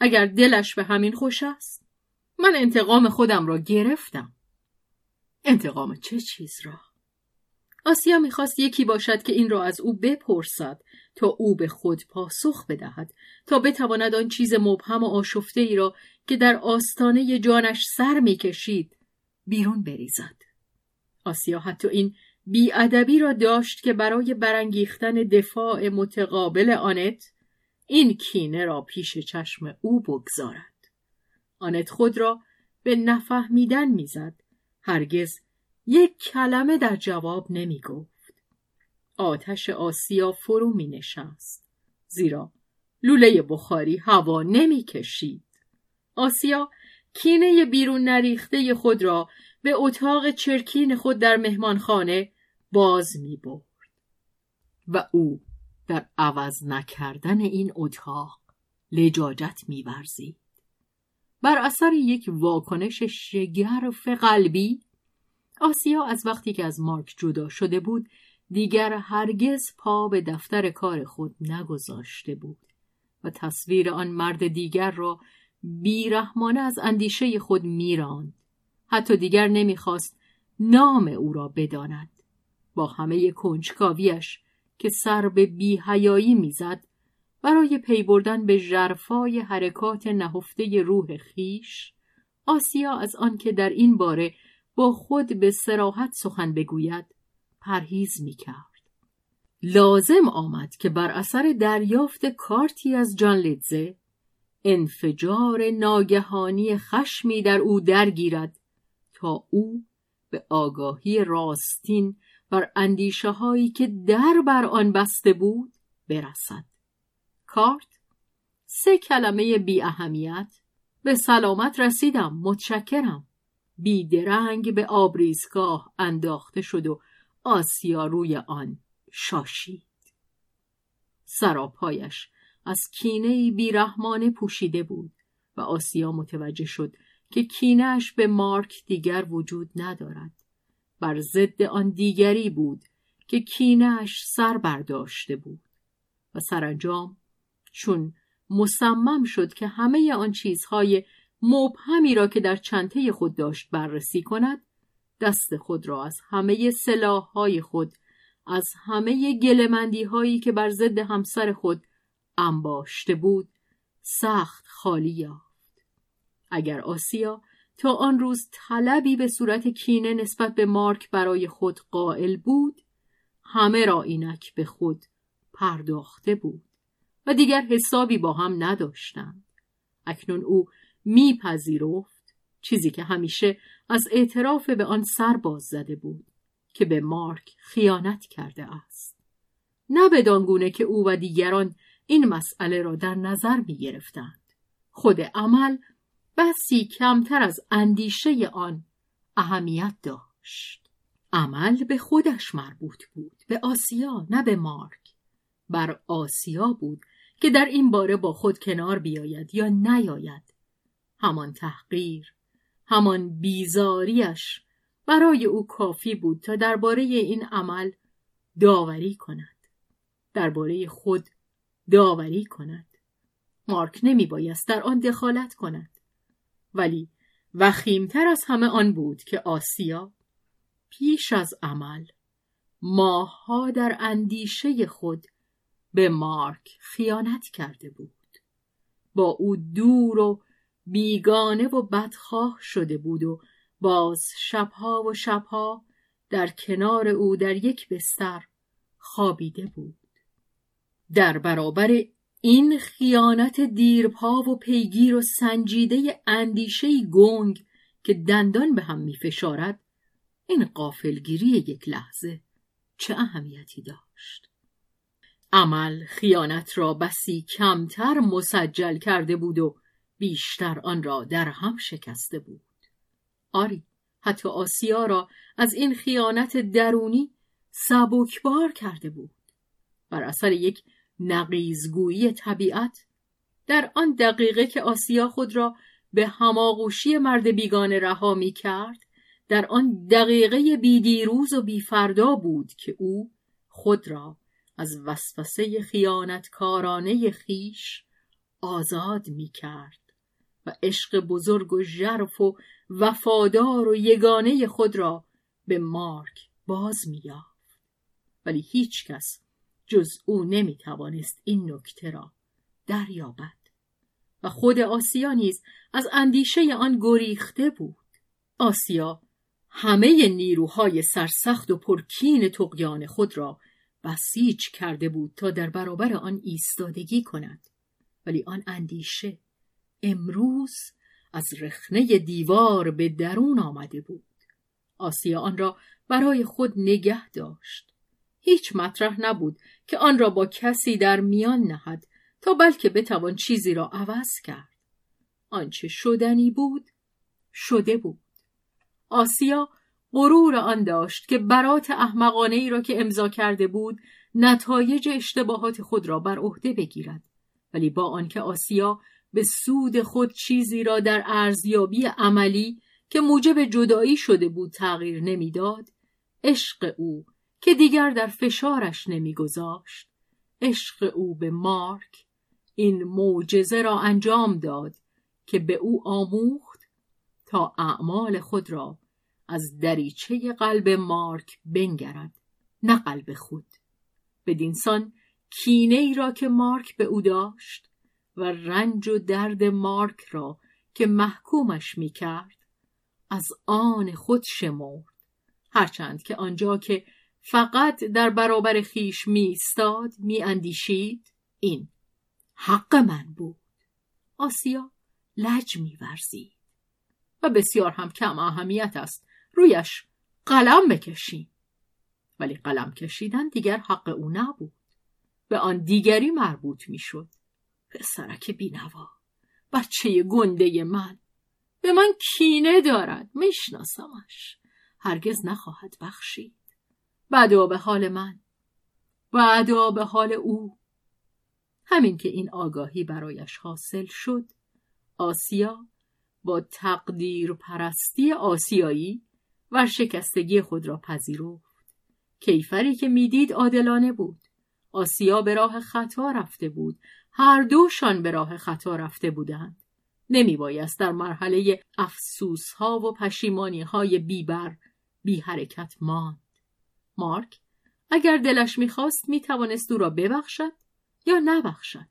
اگر دلش به همین خوش است من انتقام خودم را گرفتم. انتقام چه چیز را؟ آسیا می‌خواست یکی باشد که این را از او بپرسد تا او به خود پاسخ بدهد تا بتواند آن چیز مبهم و آشفته ای را که در آستانه جانش سر می‌کشید بیرون بریزد. آسیا حتی این بیادبی را داشت که برای برانگیختن دفاع متقابل آنت این کینه را پیش چشم او بگذارد آنت خود را به نفهمیدن می‌زد هرگز یک کلمه در جواب نمی گفت. آتش آسیا فرو می نشست. زیرا لوله بخاری هوا نمی کشید. آسیا کینه بیرون نریخته خود را به اتاق چرکین خود در مهمانخانه باز می برد. و او در عوض نکردن این اتاق لجاجت می ورزید. بر اثر یک واکنش شگرف قلبی آسیا از وقتی که از مارک جدا شده بود دیگر هرگز پا به دفتر کار خود نگذاشته بود و تصویر آن مرد دیگر را بیرحمانه از اندیشه خود میراند حتی دیگر نمی‌خواست نام او را بداند با همه کنجکاویش که سر به بیهیایی می‌زد برای پی بردن به ژرفای حرکات نهفته روح خیش آسیا از آنکه در این باره با خود به سراحت سخن بگوید پرهیز می کرد. لازم آمد که بر اثر دریافت کارتی از جان لیدزه انفجار ناگهانی خشمی در او درگیرد تا او به آگاهی راستین بر اندیشه هایی که در بر آن بسته بود برسد. کارت سه کلمه بی اهمیت به سلامت رسیدم متشکرم. بیدرنگ به آبریزگاه انداخته شد و آسیا روی آن شاشید. سراپایش از کینه بیرحمانه پوشیده بود و آسیا متوجه شد که کینهش به مارک دیگر وجود ندارد. بر ضد آن دیگری بود که کینهش سر برداشته بود و سرانجام چون مصمم شد که همه آن چیزهای مبهمی را که در چنته خود داشت بررسی کند دست خود را از همه سلاحهای خود از همه گلمندی هایی که بر ضد همسر خود انباشته بود سخت خالی یافت. اگر آسیا تا آن روز طلبی به صورت کینه نسبت به مارک برای خود قائل بود همه را اینک به خود پرداخته بود و دیگر حسابی با هم نداشتند اکنون او میپذیرفت چیزی که همیشه از اعتراف به آن سر باز زده بود که به مارک خیانت کرده است نه بدانگونه که او و دیگران این مسئله را در نظر می گرفتند. خود عمل بسی کمتر از اندیشه آن اهمیت داشت. عمل به خودش مربوط بود به آسیا نه به مارک. بر آسیا بود که در این باره با خود کنار بیاید یا نیاید. همان تحقیر همان بیزاریش برای او کافی بود تا درباره این عمل داوری کند. درباره خود داوری کند. مارک نمی بایست در آن دخالت کند. ولی وخیمتر از همه آن بود که آسیا پیش از عمل ماها در اندیشه خود به مارک خیانت کرده بود. با او دور و بیگانه و بدخواه شده بود و باز شبها و شبها در کنار او در یک بستر خوابیده بود. در برابر این خیانت دیرپا و پیگیر و سنجیده اندیشه گنگ که دندان به هم میفشارد این قافلگیری یک لحظه چه اهمیتی داشت؟ عمل خیانت را بسی کمتر مسجل کرده بود و بیشتر آن را در هم شکسته بود. آری حتی آسیا را از این خیانت درونی سبکبار کرده بود. بر اثر یک نقیزگویی طبیعت در آن دقیقه که آسیا خود را به هماغوشی مرد بیگانه رها می کرد در آن دقیقه بیدیروز و بیفردا بود که او خود را از وسوسه خیانتکارانه خیش آزاد می کرد و عشق بزرگ و ژرف و وفادار و یگانه خود را به مارک باز می یافت. ولی هیچ کس جز او نمی توانست این نکته را دریابد. و خود آسیا نیز از اندیشه آن گریخته بود. آسیا همه نیروهای سرسخت و پرکین تقیان خود را بسیج کرده بود تا در برابر آن ایستادگی کند. ولی آن اندیشه امروز از رخنه دیوار به درون آمده بود. آسیا آن را برای خود نگه داشت. هیچ مطرح نبود که آن را با کسی در میان نهد تا بلکه بتوان چیزی را عوض کرد. آنچه شدنی بود شده بود. آسیا غرور آن داشت که برات احمقانه ای را که امضا کرده بود نتایج اشتباهات خود را بر عهده بگیرد. ولی با آنکه آسیا به سود خود چیزی را در ارزیابی عملی که موجب جدایی شده بود تغییر نمی‌داد عشق او که دیگر در فشارش نمیگذاشت. عشق او به مارک این معجزه را انجام داد که به او آموخت تا اعمال خود را از دریچه قلب مارک بنگرد نه قلب خود. بدینسان کینه ای را که مارک به او داشت و رنج و درد مارک را که محکومش می کرد از آن خود شمرد. هرچند که آنجا که فقط در برابر خیش می استاد می اندیشید این حق من بود. آسیا لج می ورزید و بسیار هم کم اهمیت است. رویش قلم بکشیم ولی قلم کشیدن دیگر حق او نبود. به آن دیگری مربوط می‌شد. پسرک بینوا بچه گنده من. به من کینه دارد. میشناسمش. هرگز نخواهد بخشید. بعدا به حال من. بعدا به حال او. همین که این آگاهی برایش حاصل شد آسیا با تقدیر پرستی آسیایی شکستگی خود را پذیرفت. کیفری که می‌دید عادلانه بود. آسیا به راه خطا رفته بود. هر دوشان به راه خطا رفته بودند. نمی بایست در مرحله افسوس ها و پشیمانی های بیبر بی حرکت ماند. مارک اگر دلش می‌خواست می‌توانست او را ببخشد یا نبخشد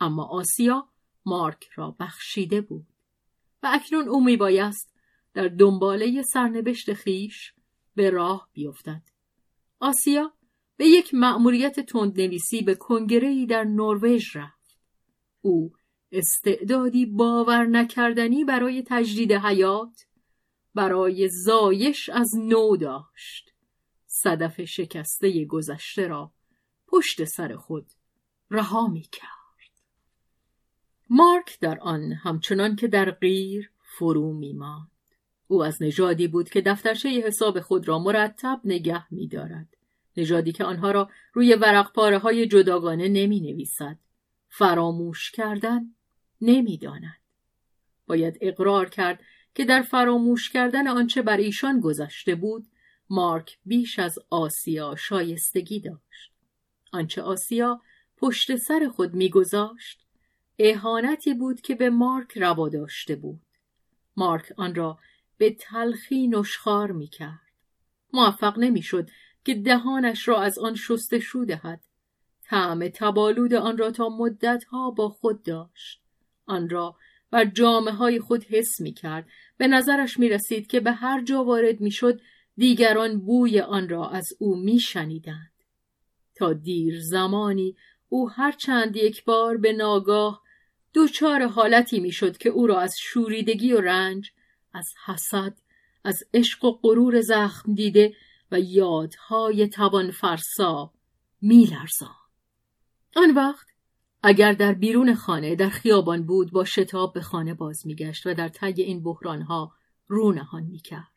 اما آسیا مارک را بخشیده بود و اکنون او میبایست در دنباله سرنوشت خیش به راه بیفتد. آسیا به یک مأموریت تندنویسی به کنگرهی در نروژ رفت. او استعدادی باور نکردنی برای تجدید حیات برای زایش از نو داشت. صدف شکسته گذشته را پشت سر خود رها می کرد. مارک در آن همچنان که در غیر فرو می ماند. او از نژادی بود که دفترچه حساب خود را مرتب نگه می دارد. نژادی که آنها را روی ورق پاره های جداگانه نمی نویسد. فراموش کردن نمی داند. باید اقرار کرد که در فراموش کردن آنچه بر ایشان گذشته بود مارک بیش از آسیا شایستگی داشت. آنچه آسیا پشت سر خود میگذاشت اهانتی بود که به مارک روا داشته بود. مارک آن را به تلخی نشخار می کرد. موفق نمی شد که دهانش را از آن شستشو دهد. طعم تبالود آن را تا مدتها با خود داشت. آن را بر جامعه های خود حس می کرد. به نظرش می رسید که به هر جا وارد می شد دیگران بوی آن را از او می شنیدند. تا دیر زمانی او هر چند یک بار به ناگاه دوچار حالتی می‌شد که او را از شوریدگی و رنج از حسد از عشق و غرور زخم دیده و یادهای توان فرسا میلرزان آن وقت اگر در بیرون خانه در خیابان بود با شتاب به خانه باز میگشت و در طی این بحرانها رو نهان می‌کرد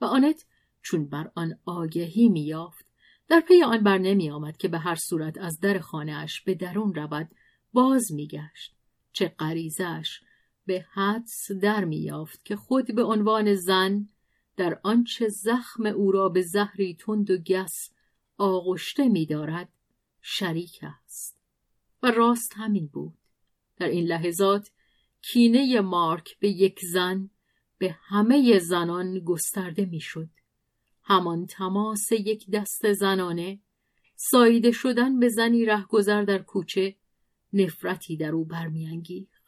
و آنت چون بر آن آگهی مییافت. در پی آن بر نمی آمد که به هر صورت از در خانهاش به درون رود باز میگشت. چه غریزش به حدس در میافت که خود به عنوان زن در آنچه زخم او را به زهری تند و گس آغشته می‌دارد شریک است. و راست همین بود. در این لحظات کینه مارک به یک زن به همه زنان گسترده می‌شد. همان تماس یک دست زنانه. سایده شدن به زنی رهگذر در کوچه نفرتی در او برمیانگیخت.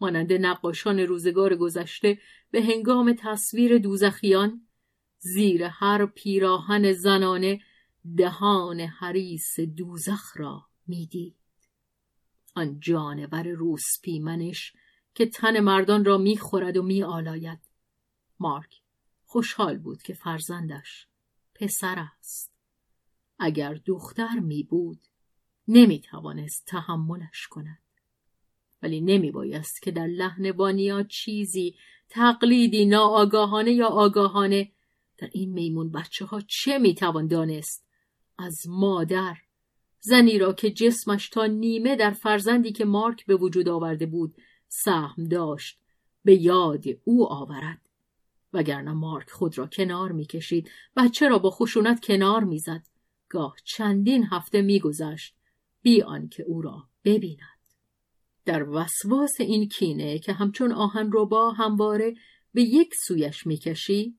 مانند نقاشان روزگار گذشته به هنگام تصویر دوزخیان زیر هر پیراهن زنانه دهان حریس دوزخ را می‌دید. آن جانور روس پیمنش که تن مردان را می‌خورد و میآلاید. مارک خوشحال بود که فرزندش پسر است. اگر دختر می بود نمی توانست تحملش کند. ولی نمی بایست که در لحن وانیا چیزی تقلیدی ناآگاهانه یا آگاهانه در این میمون بچه ها چه می توان دانست؟ از مادر زنی را که جسمش تا نیمه در فرزندی که مارک به وجود آورده بود سهم داشت به یاد او آورد. وگرنه مارک خود را کنار می‌کشید بچه را با خشونت کنار می‌زد؟ گاه چندین هفته میگذشت. بی آنکه او را ببیند. در وسواس این کینه که همچون آهن با همواره به یک سویش می‌کشید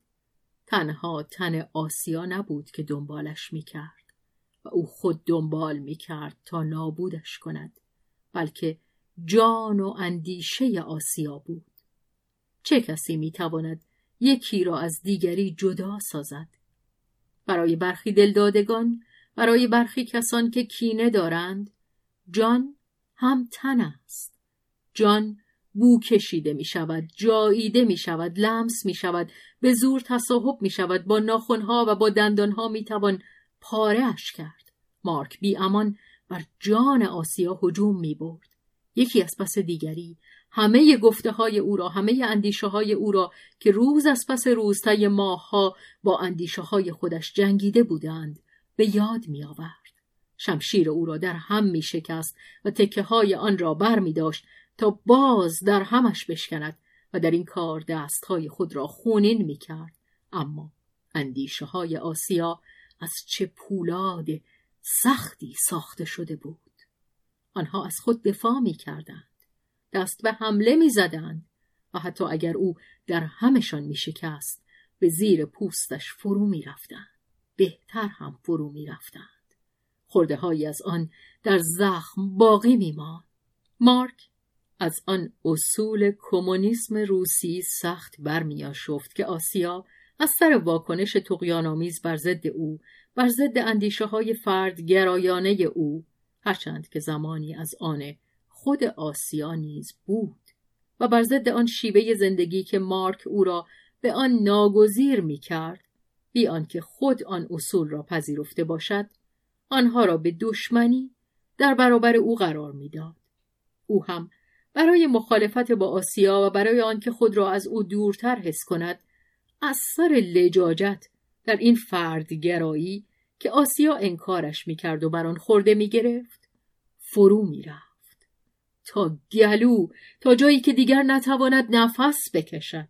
تنها تن آسیا نبود که دنبالش می‌کرد و او خود دنبال می‌کرد تا نابودش کند بلکه جان و اندیشه آسیا بود. چه کسی می‌تواند یکی را از دیگری جدا سازد. برای برخی دلدادگان برای برخی کسان که کینه دارند جان هم تن است. جان بو کشیده می شود جاییده می شود لمس می شود به زور تصاحب می شود با ناخونها و با دندانها می توان پارهش کرد. مارک بی امان بر جان آسیا هجوم می برد. یکی از پس دیگری همه گفته های او را همه اندیشه های او را که روز از پس روز طی ماهها با اندیشه های خودش جنگیده بودند به یاد می آورد. شمشیر او را در هم می شکست و تکه های آن را بر می داشت تا باز در همش بشکند و در این کار دست های خود را خونین می کرد. اما اندیشه های آسیا از چه پولاد سختی ساخته شده بود. آنها از خود دفاع می کردند. دست به حمله می زدند و حتی اگر او در همشان می شکست به زیر پوستش فرو می رفتند. بهتر هم فرو می رفتند. خورده های از آن در زخم باقی می ماند. مارک از آن اصول کمونیسم روسی سخت برمیاشفت که آسیا از سر واکنش تقیانآمیز بر ضد او بر ضد اندیشه های فرد گرایانه او هرچند که زمانی از آن خود آسیا نیز بود و بر ضد آن شیوه زندگی که مارک او را به آن ناگزیر می کرد بی آنکه خود آن اصول را پذیرفته باشد آنها را به دشمنی در برابر او قرار می‌داد. او هم برای مخالفت با آسیا و برای آنکه خود را از او دورتر حس کند از سر لجاجت در این فردگرایی که آسیا انکارش می‌کرد و بر آن خورده می‌گرفت فرو می‌رفت. تا گلو تا جایی که دیگر نتواند نفس بکشد.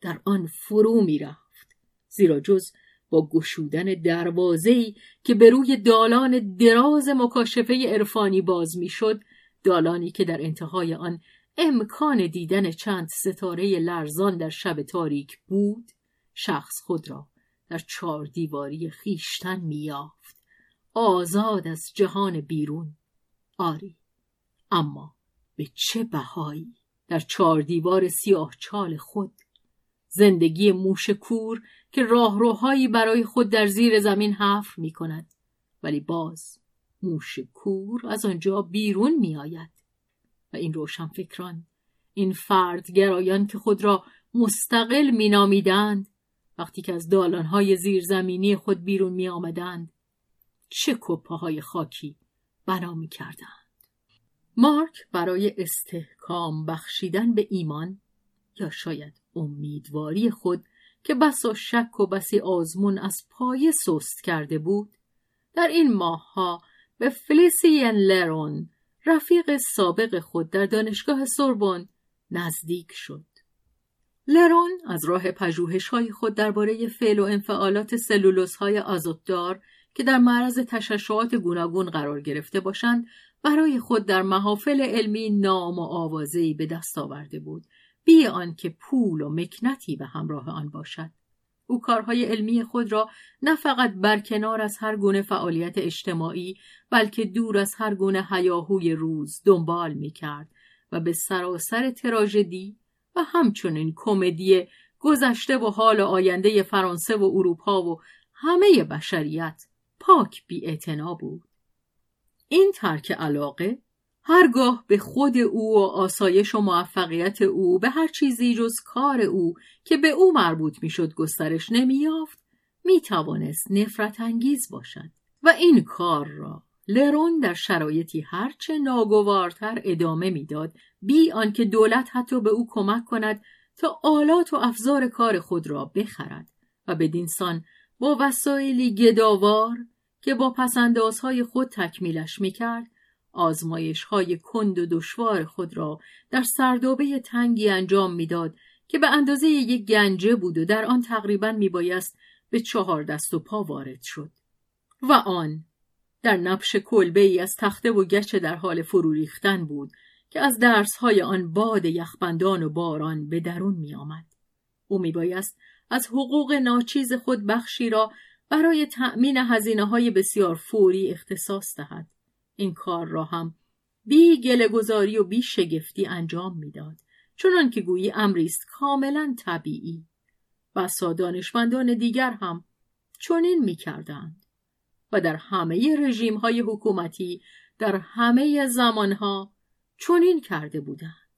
در آن فرو می‌رفت زیرا جز با گشودن دروازه‌ای که به روی دالان دراز مکاشفه عرفانی باز می‌شد دالانی که در انتهای آن امکان دیدن چند ستاره لرزان در شب تاریک بود شخص خود را در چهار دیواری خیشتن میافت آزاد از جهان بیرون آری اما به چه بهایی در چهار دیوار سیاه چال خود؟ زندگی موش کور که راهروهایی برای خود در زیر زمین حفر می کند ولی باز موش کور از آنجا بیرون می آید و این روشن فکران این فردگرایان که خود را مستقل می نامیدند وقتی که از دالانهای زیرزمینی خود بیرون می آمدند چه کپه های خاکی بنا می کردند. مارک برای استحکام بخشیدن به ایمان یا شاید امیدواری خود که بسا شک و بسی آزمون از پای سست کرده بود در این ماهها به فلیسین لرون رفیق سابق خود در دانشگاه سوربن نزدیک شد. لرون از راه پژوهش های خود درباره فعل و انفعالات سلولوس های آزوتدار که در معرض تششعات گوناگون قرار گرفته باشند برای خود در محافل علمی نام و آوازهی به دست آورده بود بی آنکه پول و مکنتی به همراه آن باشد او کارهای علمی خود را نه فقط برکنار از هر گونه فعالیت اجتماعی بلکه دور از هر گونه هیاهوی روز دنبال می کرد و به سراسر تراژدی و همچنین کمدی گذشته و حال آینده فرانسه و اروپا و همه بشریت پاک بی بود. این ترک علاقه هرگاه به خود او و آسایش و موفقیت او به هر چیزی جز کار او که به او مربوط می‌شد گسترش نمییافت می‌توانست نفرت انگیز باشد. و این کار را لرون در شرایطی هرچه ناگوارتر ادامه می‌داد بی آنکه دولت حتی به او کمک کند تا آلات و افزار کار خود را بخرد و بدینسان با وسایلی گداوار که با پسندازهای خود تکمیلش می‌کرد آزمایش های کند و دشوار خود را در سردابه تنگی انجام می‌داد که به اندازه یک گنجه بود و در آن تقریبا میبایست به چهار دست و پا وارد شد و آن در نبش کلبه ای از تخته و گچه در حال فرو ریختن بود که از درسهای آن باد یخبندان و باران به درون می آمد. او می بایست از حقوق ناچیز خود بخشی را برای تأمین هزینه های بسیار فوری اختصاص دهد. این کار را هم بی گلگذاری و بی شگفتی انجام می‌داد چنان که گویی امری است کاملا طبیعی بسا دانشمندان دیگر هم چنین می‌کردند و در همه رژیم های حکومتی در همه زمانها چنین کرده بودند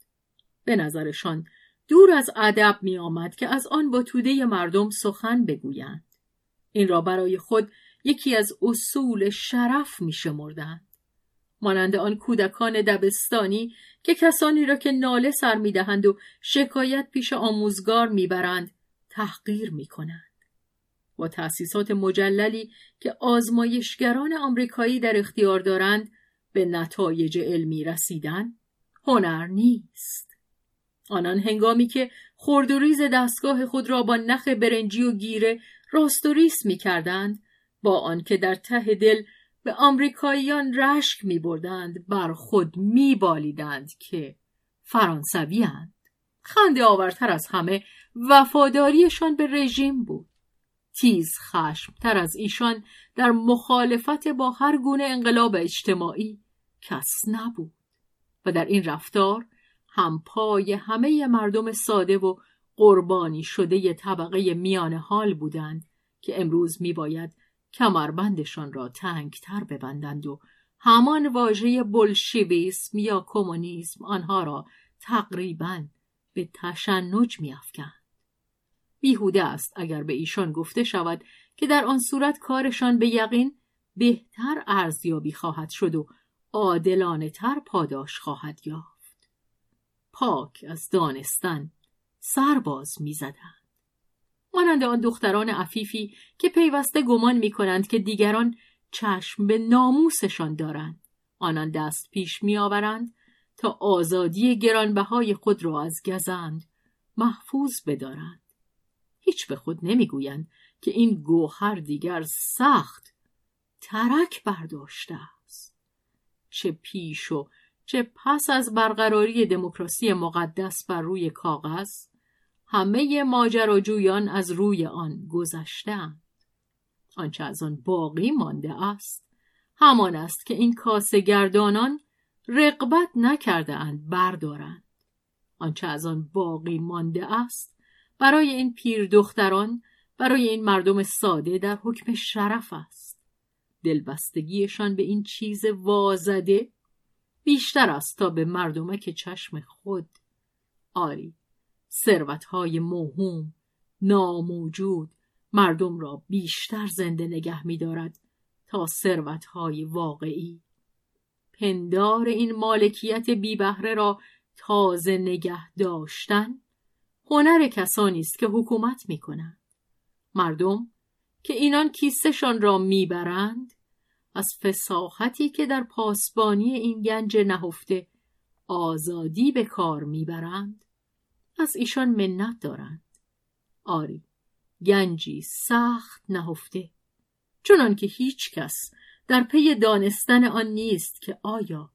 به نظرشان دور از ادب می آمد که از آن با توده مردم سخن بگویند این را برای خود یکی از اصول شرف می شمردند مانند آن کودکان دبستانی که کسانی را که ناله سر می‌دهند و شکایت پیش آموزگار می‌برند تحقیر می‌کنند. با تأسیسات مجللی که آزمایشگران آمریکایی در اختیار دارند به نتایج علمی رسیدن هنر نیست. آنان هنگامی که خردوریز دستگاه خود را با نخ برنجی و گیره راست و ریس می کردند با آنکه در ته دل به آمریکاییان رشک می بردند بر خود می بالیدند که فرانسوی هند. خنده آورتر از همه وفاداریشان به رژیم بود. تیز خشمتر از ایشان در مخالفت با هر گونه انقلاب اجتماعی کس نبود و در این رفتار هم پای همه مردم ساده و قربانی شده طبقه میان حال بودند که امروز می باید کمربندشان را تنگتر ببندند و همان واژه بلشویسم یا کمونیسم آنها را تقریبا به تشنج میافکند. بیهوده است اگر به ایشان گفته شود که در آن صورت کارشان به یقین بهتر ارزیابی خواهد شد و عادلانه تر پاداش خواهد یافت. پاک از دانستن سرباز می‌زدند. مانند آن دختران عفیفی که پیوسته گمان می کنند که دیگران چشم به ناموسشان دارند. آنان دست پیش می آورند تا آزادی گرانبهای خود را از گزند محفوظ بدارند. هیچ به خود نمی‌گویند که این گوهر دیگر سخت ترک برداشته است. چه پیش و چه پس از برقراری دموکراسی مقدس بر روی کاغذ همه ماجراجویان از روی آن گذشتهاند. آنچه از آن باقی مانده است همان است که این کاسه گردانان رقبت نکرده اند بردارند. آنچه از آن باقی مانده است برای این پیر دختران برای این مردم ساده در حکم شرف است. دلبستگیشان به این چیز وازده بیشتر است تا به مردمک چشم خود آری. ثروتهای موهوم ناموجود مردم را بیشتر زنده نگه می‌دارد تا ثروتهای واقعی پندار این مالکیت بی بهره را تازه نگه داشتن هنر کسانی است که حکومت می کنند. مردم که اینان کیسهشان را می‌برند از فساحتی که در پاسبانی این گنج نهفته آزادی به کار می‌برند از ایشان منت دارند. آری گنجی سخت نهفته چنان که هیچ کس در پی دانستن آن نیست که آیا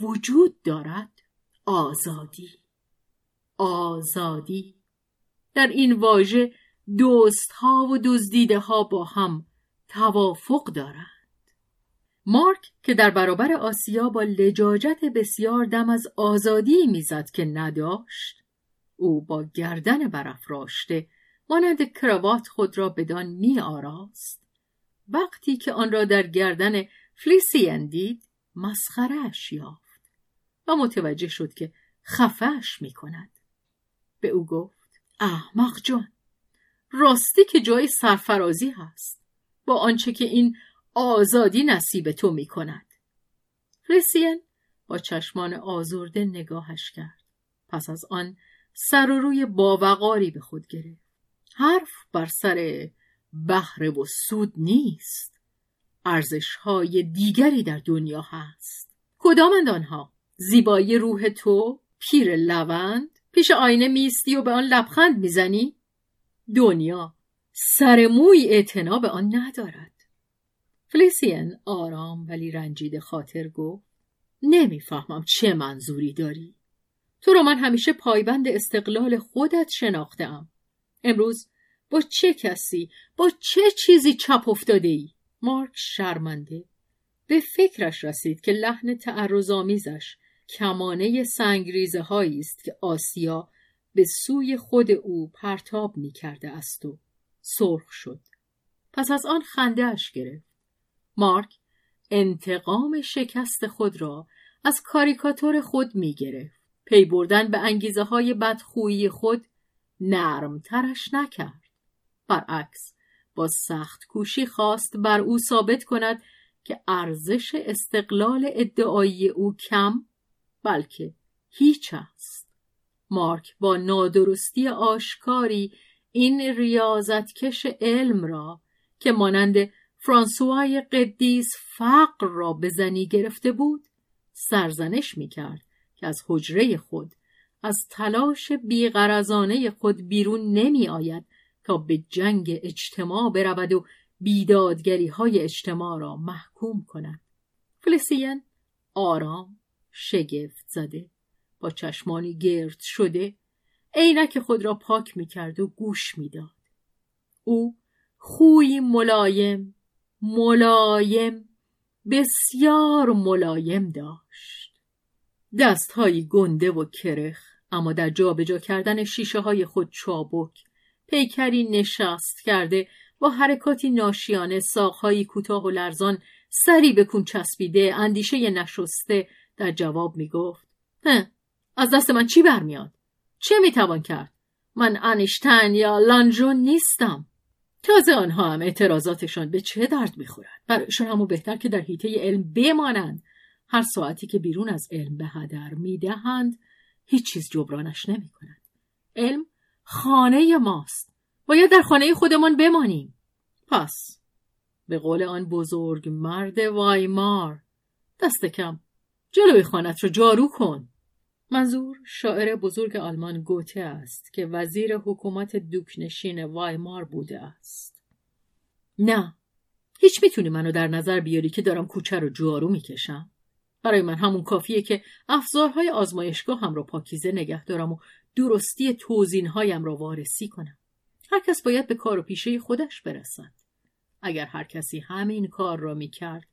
وجود دارد آزادی. آزادی. در این واژه دوست ها و دزدیده ها با هم توافق دارند. مارک که در برابر آسیا با لجاجت بسیار دم از آزادی می‌زد که نداشت او با گردن برافراشته مانند کراوات خود را بدان می آراست وقتی که آن را در گردن فلیسین دید مسخرش یافت و متوجه شد که خفش می کند به او گفت احمق جان راستی که جای سرفرازی هست با آنچه که این آزادی نصیب تو می کند فلیسین با چشمان آزرده نگاهش کرد. پس از آن سر و روی باوقاری به خود گرفت. حرف بر سر بهره و سود نیست. ارزش های دیگری در دنیا هست. کدامند آنها؟ زیبایی روح تو پیر لوند؟ پیش آینه میستی و به آن لبخند می‌زنی؟ دنیا. سر موی اعتنا به آن ندارد. فلیسین آرام ولی رنجیده خاطر گفت نمی‌فهمم چه منظوری داری. تو را من همیشه پایبند استقلال خودت شناختم امروز با چه کسی با چه چیزی چپ افتاده ای؟ مارک شرمنده. به فکرش رسید که لحن تعرضآمیزش کمانه سنگریزه هایی است که آسیا به سوی خود او پرتاب می کرده است و سرخ شد. پس از آن خندهاش گرفت. مارک انتقام شکست خود را از کاریکاتور خود می گرفت پی بردن به انگیزه های بدخویی خود نرمترش نکرد. برعکس با سخت کوشی خواست بر او ثابت کند که ارزش استقلال ادعایی او کم بلکه هیچ است. مارک با نادرستی آشکاری این ریاضتکش علم را که مانند فرانسوای قدیس فقر را به زنی گرفته بود سرزنش می‌کرد. که از حجره خود از تلاش بیغرزانه خود بیرون نمی آید تا به جنگ اجتماع برود و بیدادگری های اجتماع را محکوم کند. فلسین آرام شگفت زده با چشمانی گرد شده عینک خود را پاک می کرد و گوش می‌داد. او خوی ملایم ملایم بسیار ملایم داشت دستهایی گنده و کرخ اما در جابجا کردن شیشه های خود چابک پیکری نشست کرده با حرکاتی ناشیانه ساقهایی کوتاه و لرزان سری به کون چسبیده اندیشه نشسته در جواب می گفت از دست من چی برمیاد؟ چه می‌توان کرد؟ من انیشتن یا لانجون نیستم تازه آنها هم اعتراضاتشان به چه درد می‌خورد برایشان همو بهتر که در حیطه علم بمانند هر ساعتی که بیرون از علم به هدر می‌دهند هیچ چیز جبرانش نمی کند. علم خانه ماست. باید در خانه خودمان بمانیم. پس به قول آن بزرگ مرد وایمار دست کم جلوی خانت رو جارو کن. منظور شاعر بزرگ آلمان گوته است که وزیر حکومت دوکنشین وایمار بوده است. نه هیچ می‌تونی منو در نظر بیاری که دارم کوچه رو جارو می‌کشم. برای من همون کافیه که افزارهای آزمایشگاه هم رو پاکیزه نگه دارم و درستی توزینهایم را وارسی کنم. هر کس باید به کار و پیشه خودش برسد. اگر هر کسی همین کار را می‌کرد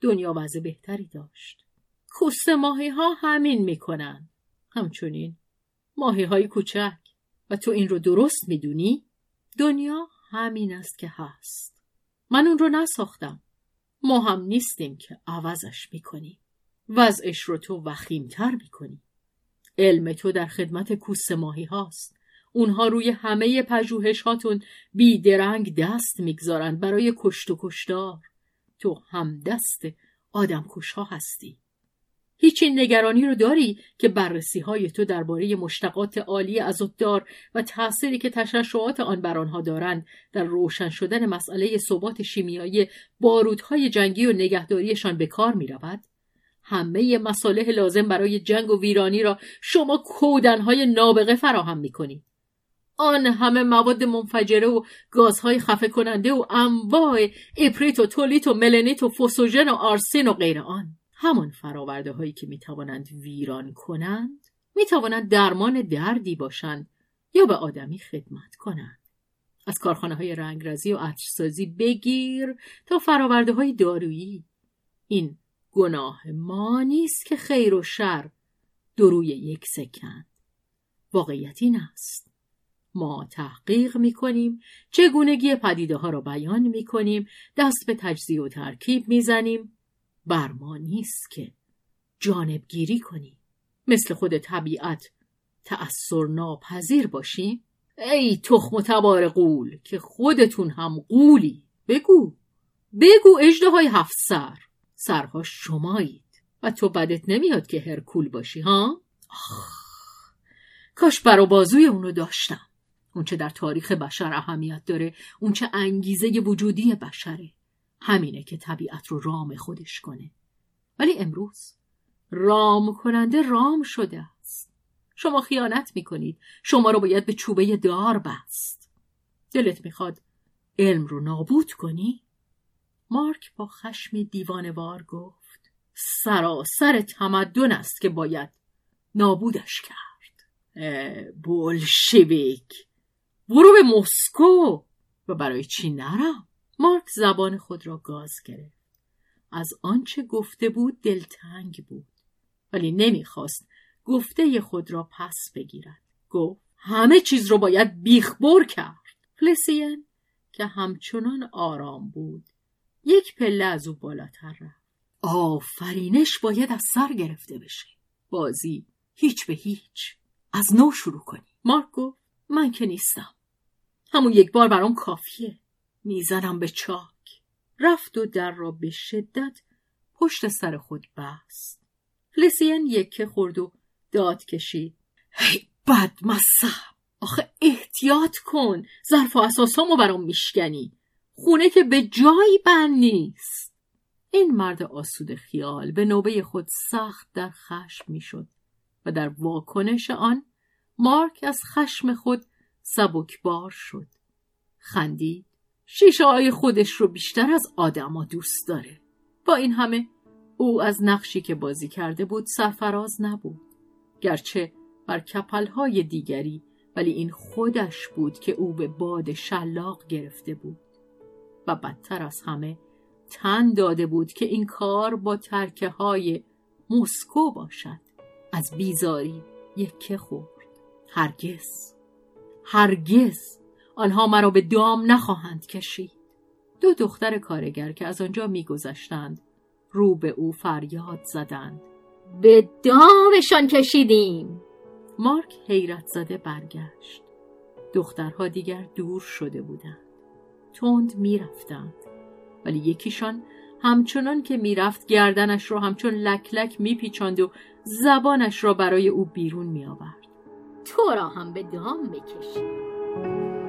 دنیا وضع بهتری داشت. کوسه ماهی ها همین می‌کنن. همچنین ماهی های کوچک. و تو این رو درست می‌دونی؟ دنیا همین است که هست. من اون رو نساختم. ما هم نیستیم که عوضش می‌کنیم. وضعش رو تو وخیمتر می‌کنی. علم تو در خدمت کوس ماهی هاست. اونها روی همه پژوهش هاتون بیدرنگ دست می‌گذارند برای کشت و کشتار. تو هم دست آدم کش هستی. هیچ این نگرانی رو داری که بررسی های تو درباره مشتقات عالی ازودار و تأثیری که تشعشعات آن بر آنها دارند در روشن شدن مسئله ثبات شیمیایی بارودهای جنگی و نگهداریشان به کار می رود؟ همه مصالح لازم برای جنگ و ویرانی را شما کودنهای نابغه فراهم می کنید. آن همه مواد منفجره و گازهای خفه کننده و انواع اپریت و تولیت و ملنیت و فوسوژن و آرسین و غیر آن. همان فراورده هایی که می توانند ویران کنند می توانند درمان دردی باشند یا به آدمی خدمت کنند. از کارخانه های رنگرزی و عطرسازی بگیر تا فراورده های دارویی. این گناه ما نیست که خیر و شر دروی یک سکند. واقعیت این است. ما تحقیق می کنیم چگونگی پدیده ها را بیان می کنیم دست به تجزیه و ترکیب می زنیم بر ما نیست که جانبگیری کنیم. مثل خود طبیعت تأثیر ناپذیر باشیم. ای تخم و تبار قول که خودتون هم قولی بگو. بگو اجده های هفت سر. سرها شمایید. و تو بدت نمیاد که هرکول باشی ها؟ آخ. کاش برا بازوی اونو داشتم. اونچه در تاریخ بشر اهمیت داره اونچه انگیزه وجودی بشره. همینه که طبیعت رو رام خودش کنه. ولی امروز رام کننده رام شده است. شما خیانت می‌کنید. شما رو باید به چوبه دار بست. دلت می‌خواد علم رو نابود کنی؟ مارک با خشم دیوانوار گفت سراسر تمدن است که باید نابودش کرد. بولشویک برو به مسکو. و برای چی نرم؟ مارک زبان خود را گاز گرفت. از آنچه گفته بود دلتنگ بود. ولی نمی‌خواست گفته خود را پس بگیرد. گفت همه چیز رو باید بیخبر کرد. فلسین که همچنان آرام بود یک پله از او بالاتر رفت. آفرینش باید از سر گرفته بشه. بازی هیچ به هیچ. از نو شروع کنی. مارک گفت من که نیستم. همون یک بار برام کافیه. می‌زنم به چاک. رفت و در را به شدت پشت سر خود بست. فلسین یکه خورد و داد کشید. هی بد مصب آخه احتیاط کن. ظرف و اساسامو برام میشکنی. خونه که به جایی بند نیست. این مرد آسود خیال به نوبه خود سخت در خشم می‌شد و در واکنش آن مارک از خشم خود سبکبار شد. خندید. شیشه های خودش رو بیشتر از آدما دوست داره. با این همه او از نقشی که بازی کرده بود سرفراز نبود. گرچه بر های دیگری ولی این خودش بود که او به باد شلاق گرفته بود. و بدتر از همه تن داده بود که این کار با ترکه های مسکو باشد. از بیزاری یکه خورد. هرگز. هرگز. آنها مرا به دام نخواهند کشید. دو دختر کارگر که از آنجا میگذشتند رو به او فریاد زدند. به دامشان کشیدیم. مارک حیرت زده برگشت. دخترها دیگر دور شده بودند. تند می‌رفتند ولی یکیشان همچنان که می‌رفت گردنش را همچون لک لک میپیچاند و زبانش را برای او بیرون میآورد. تو را هم به دام بکشید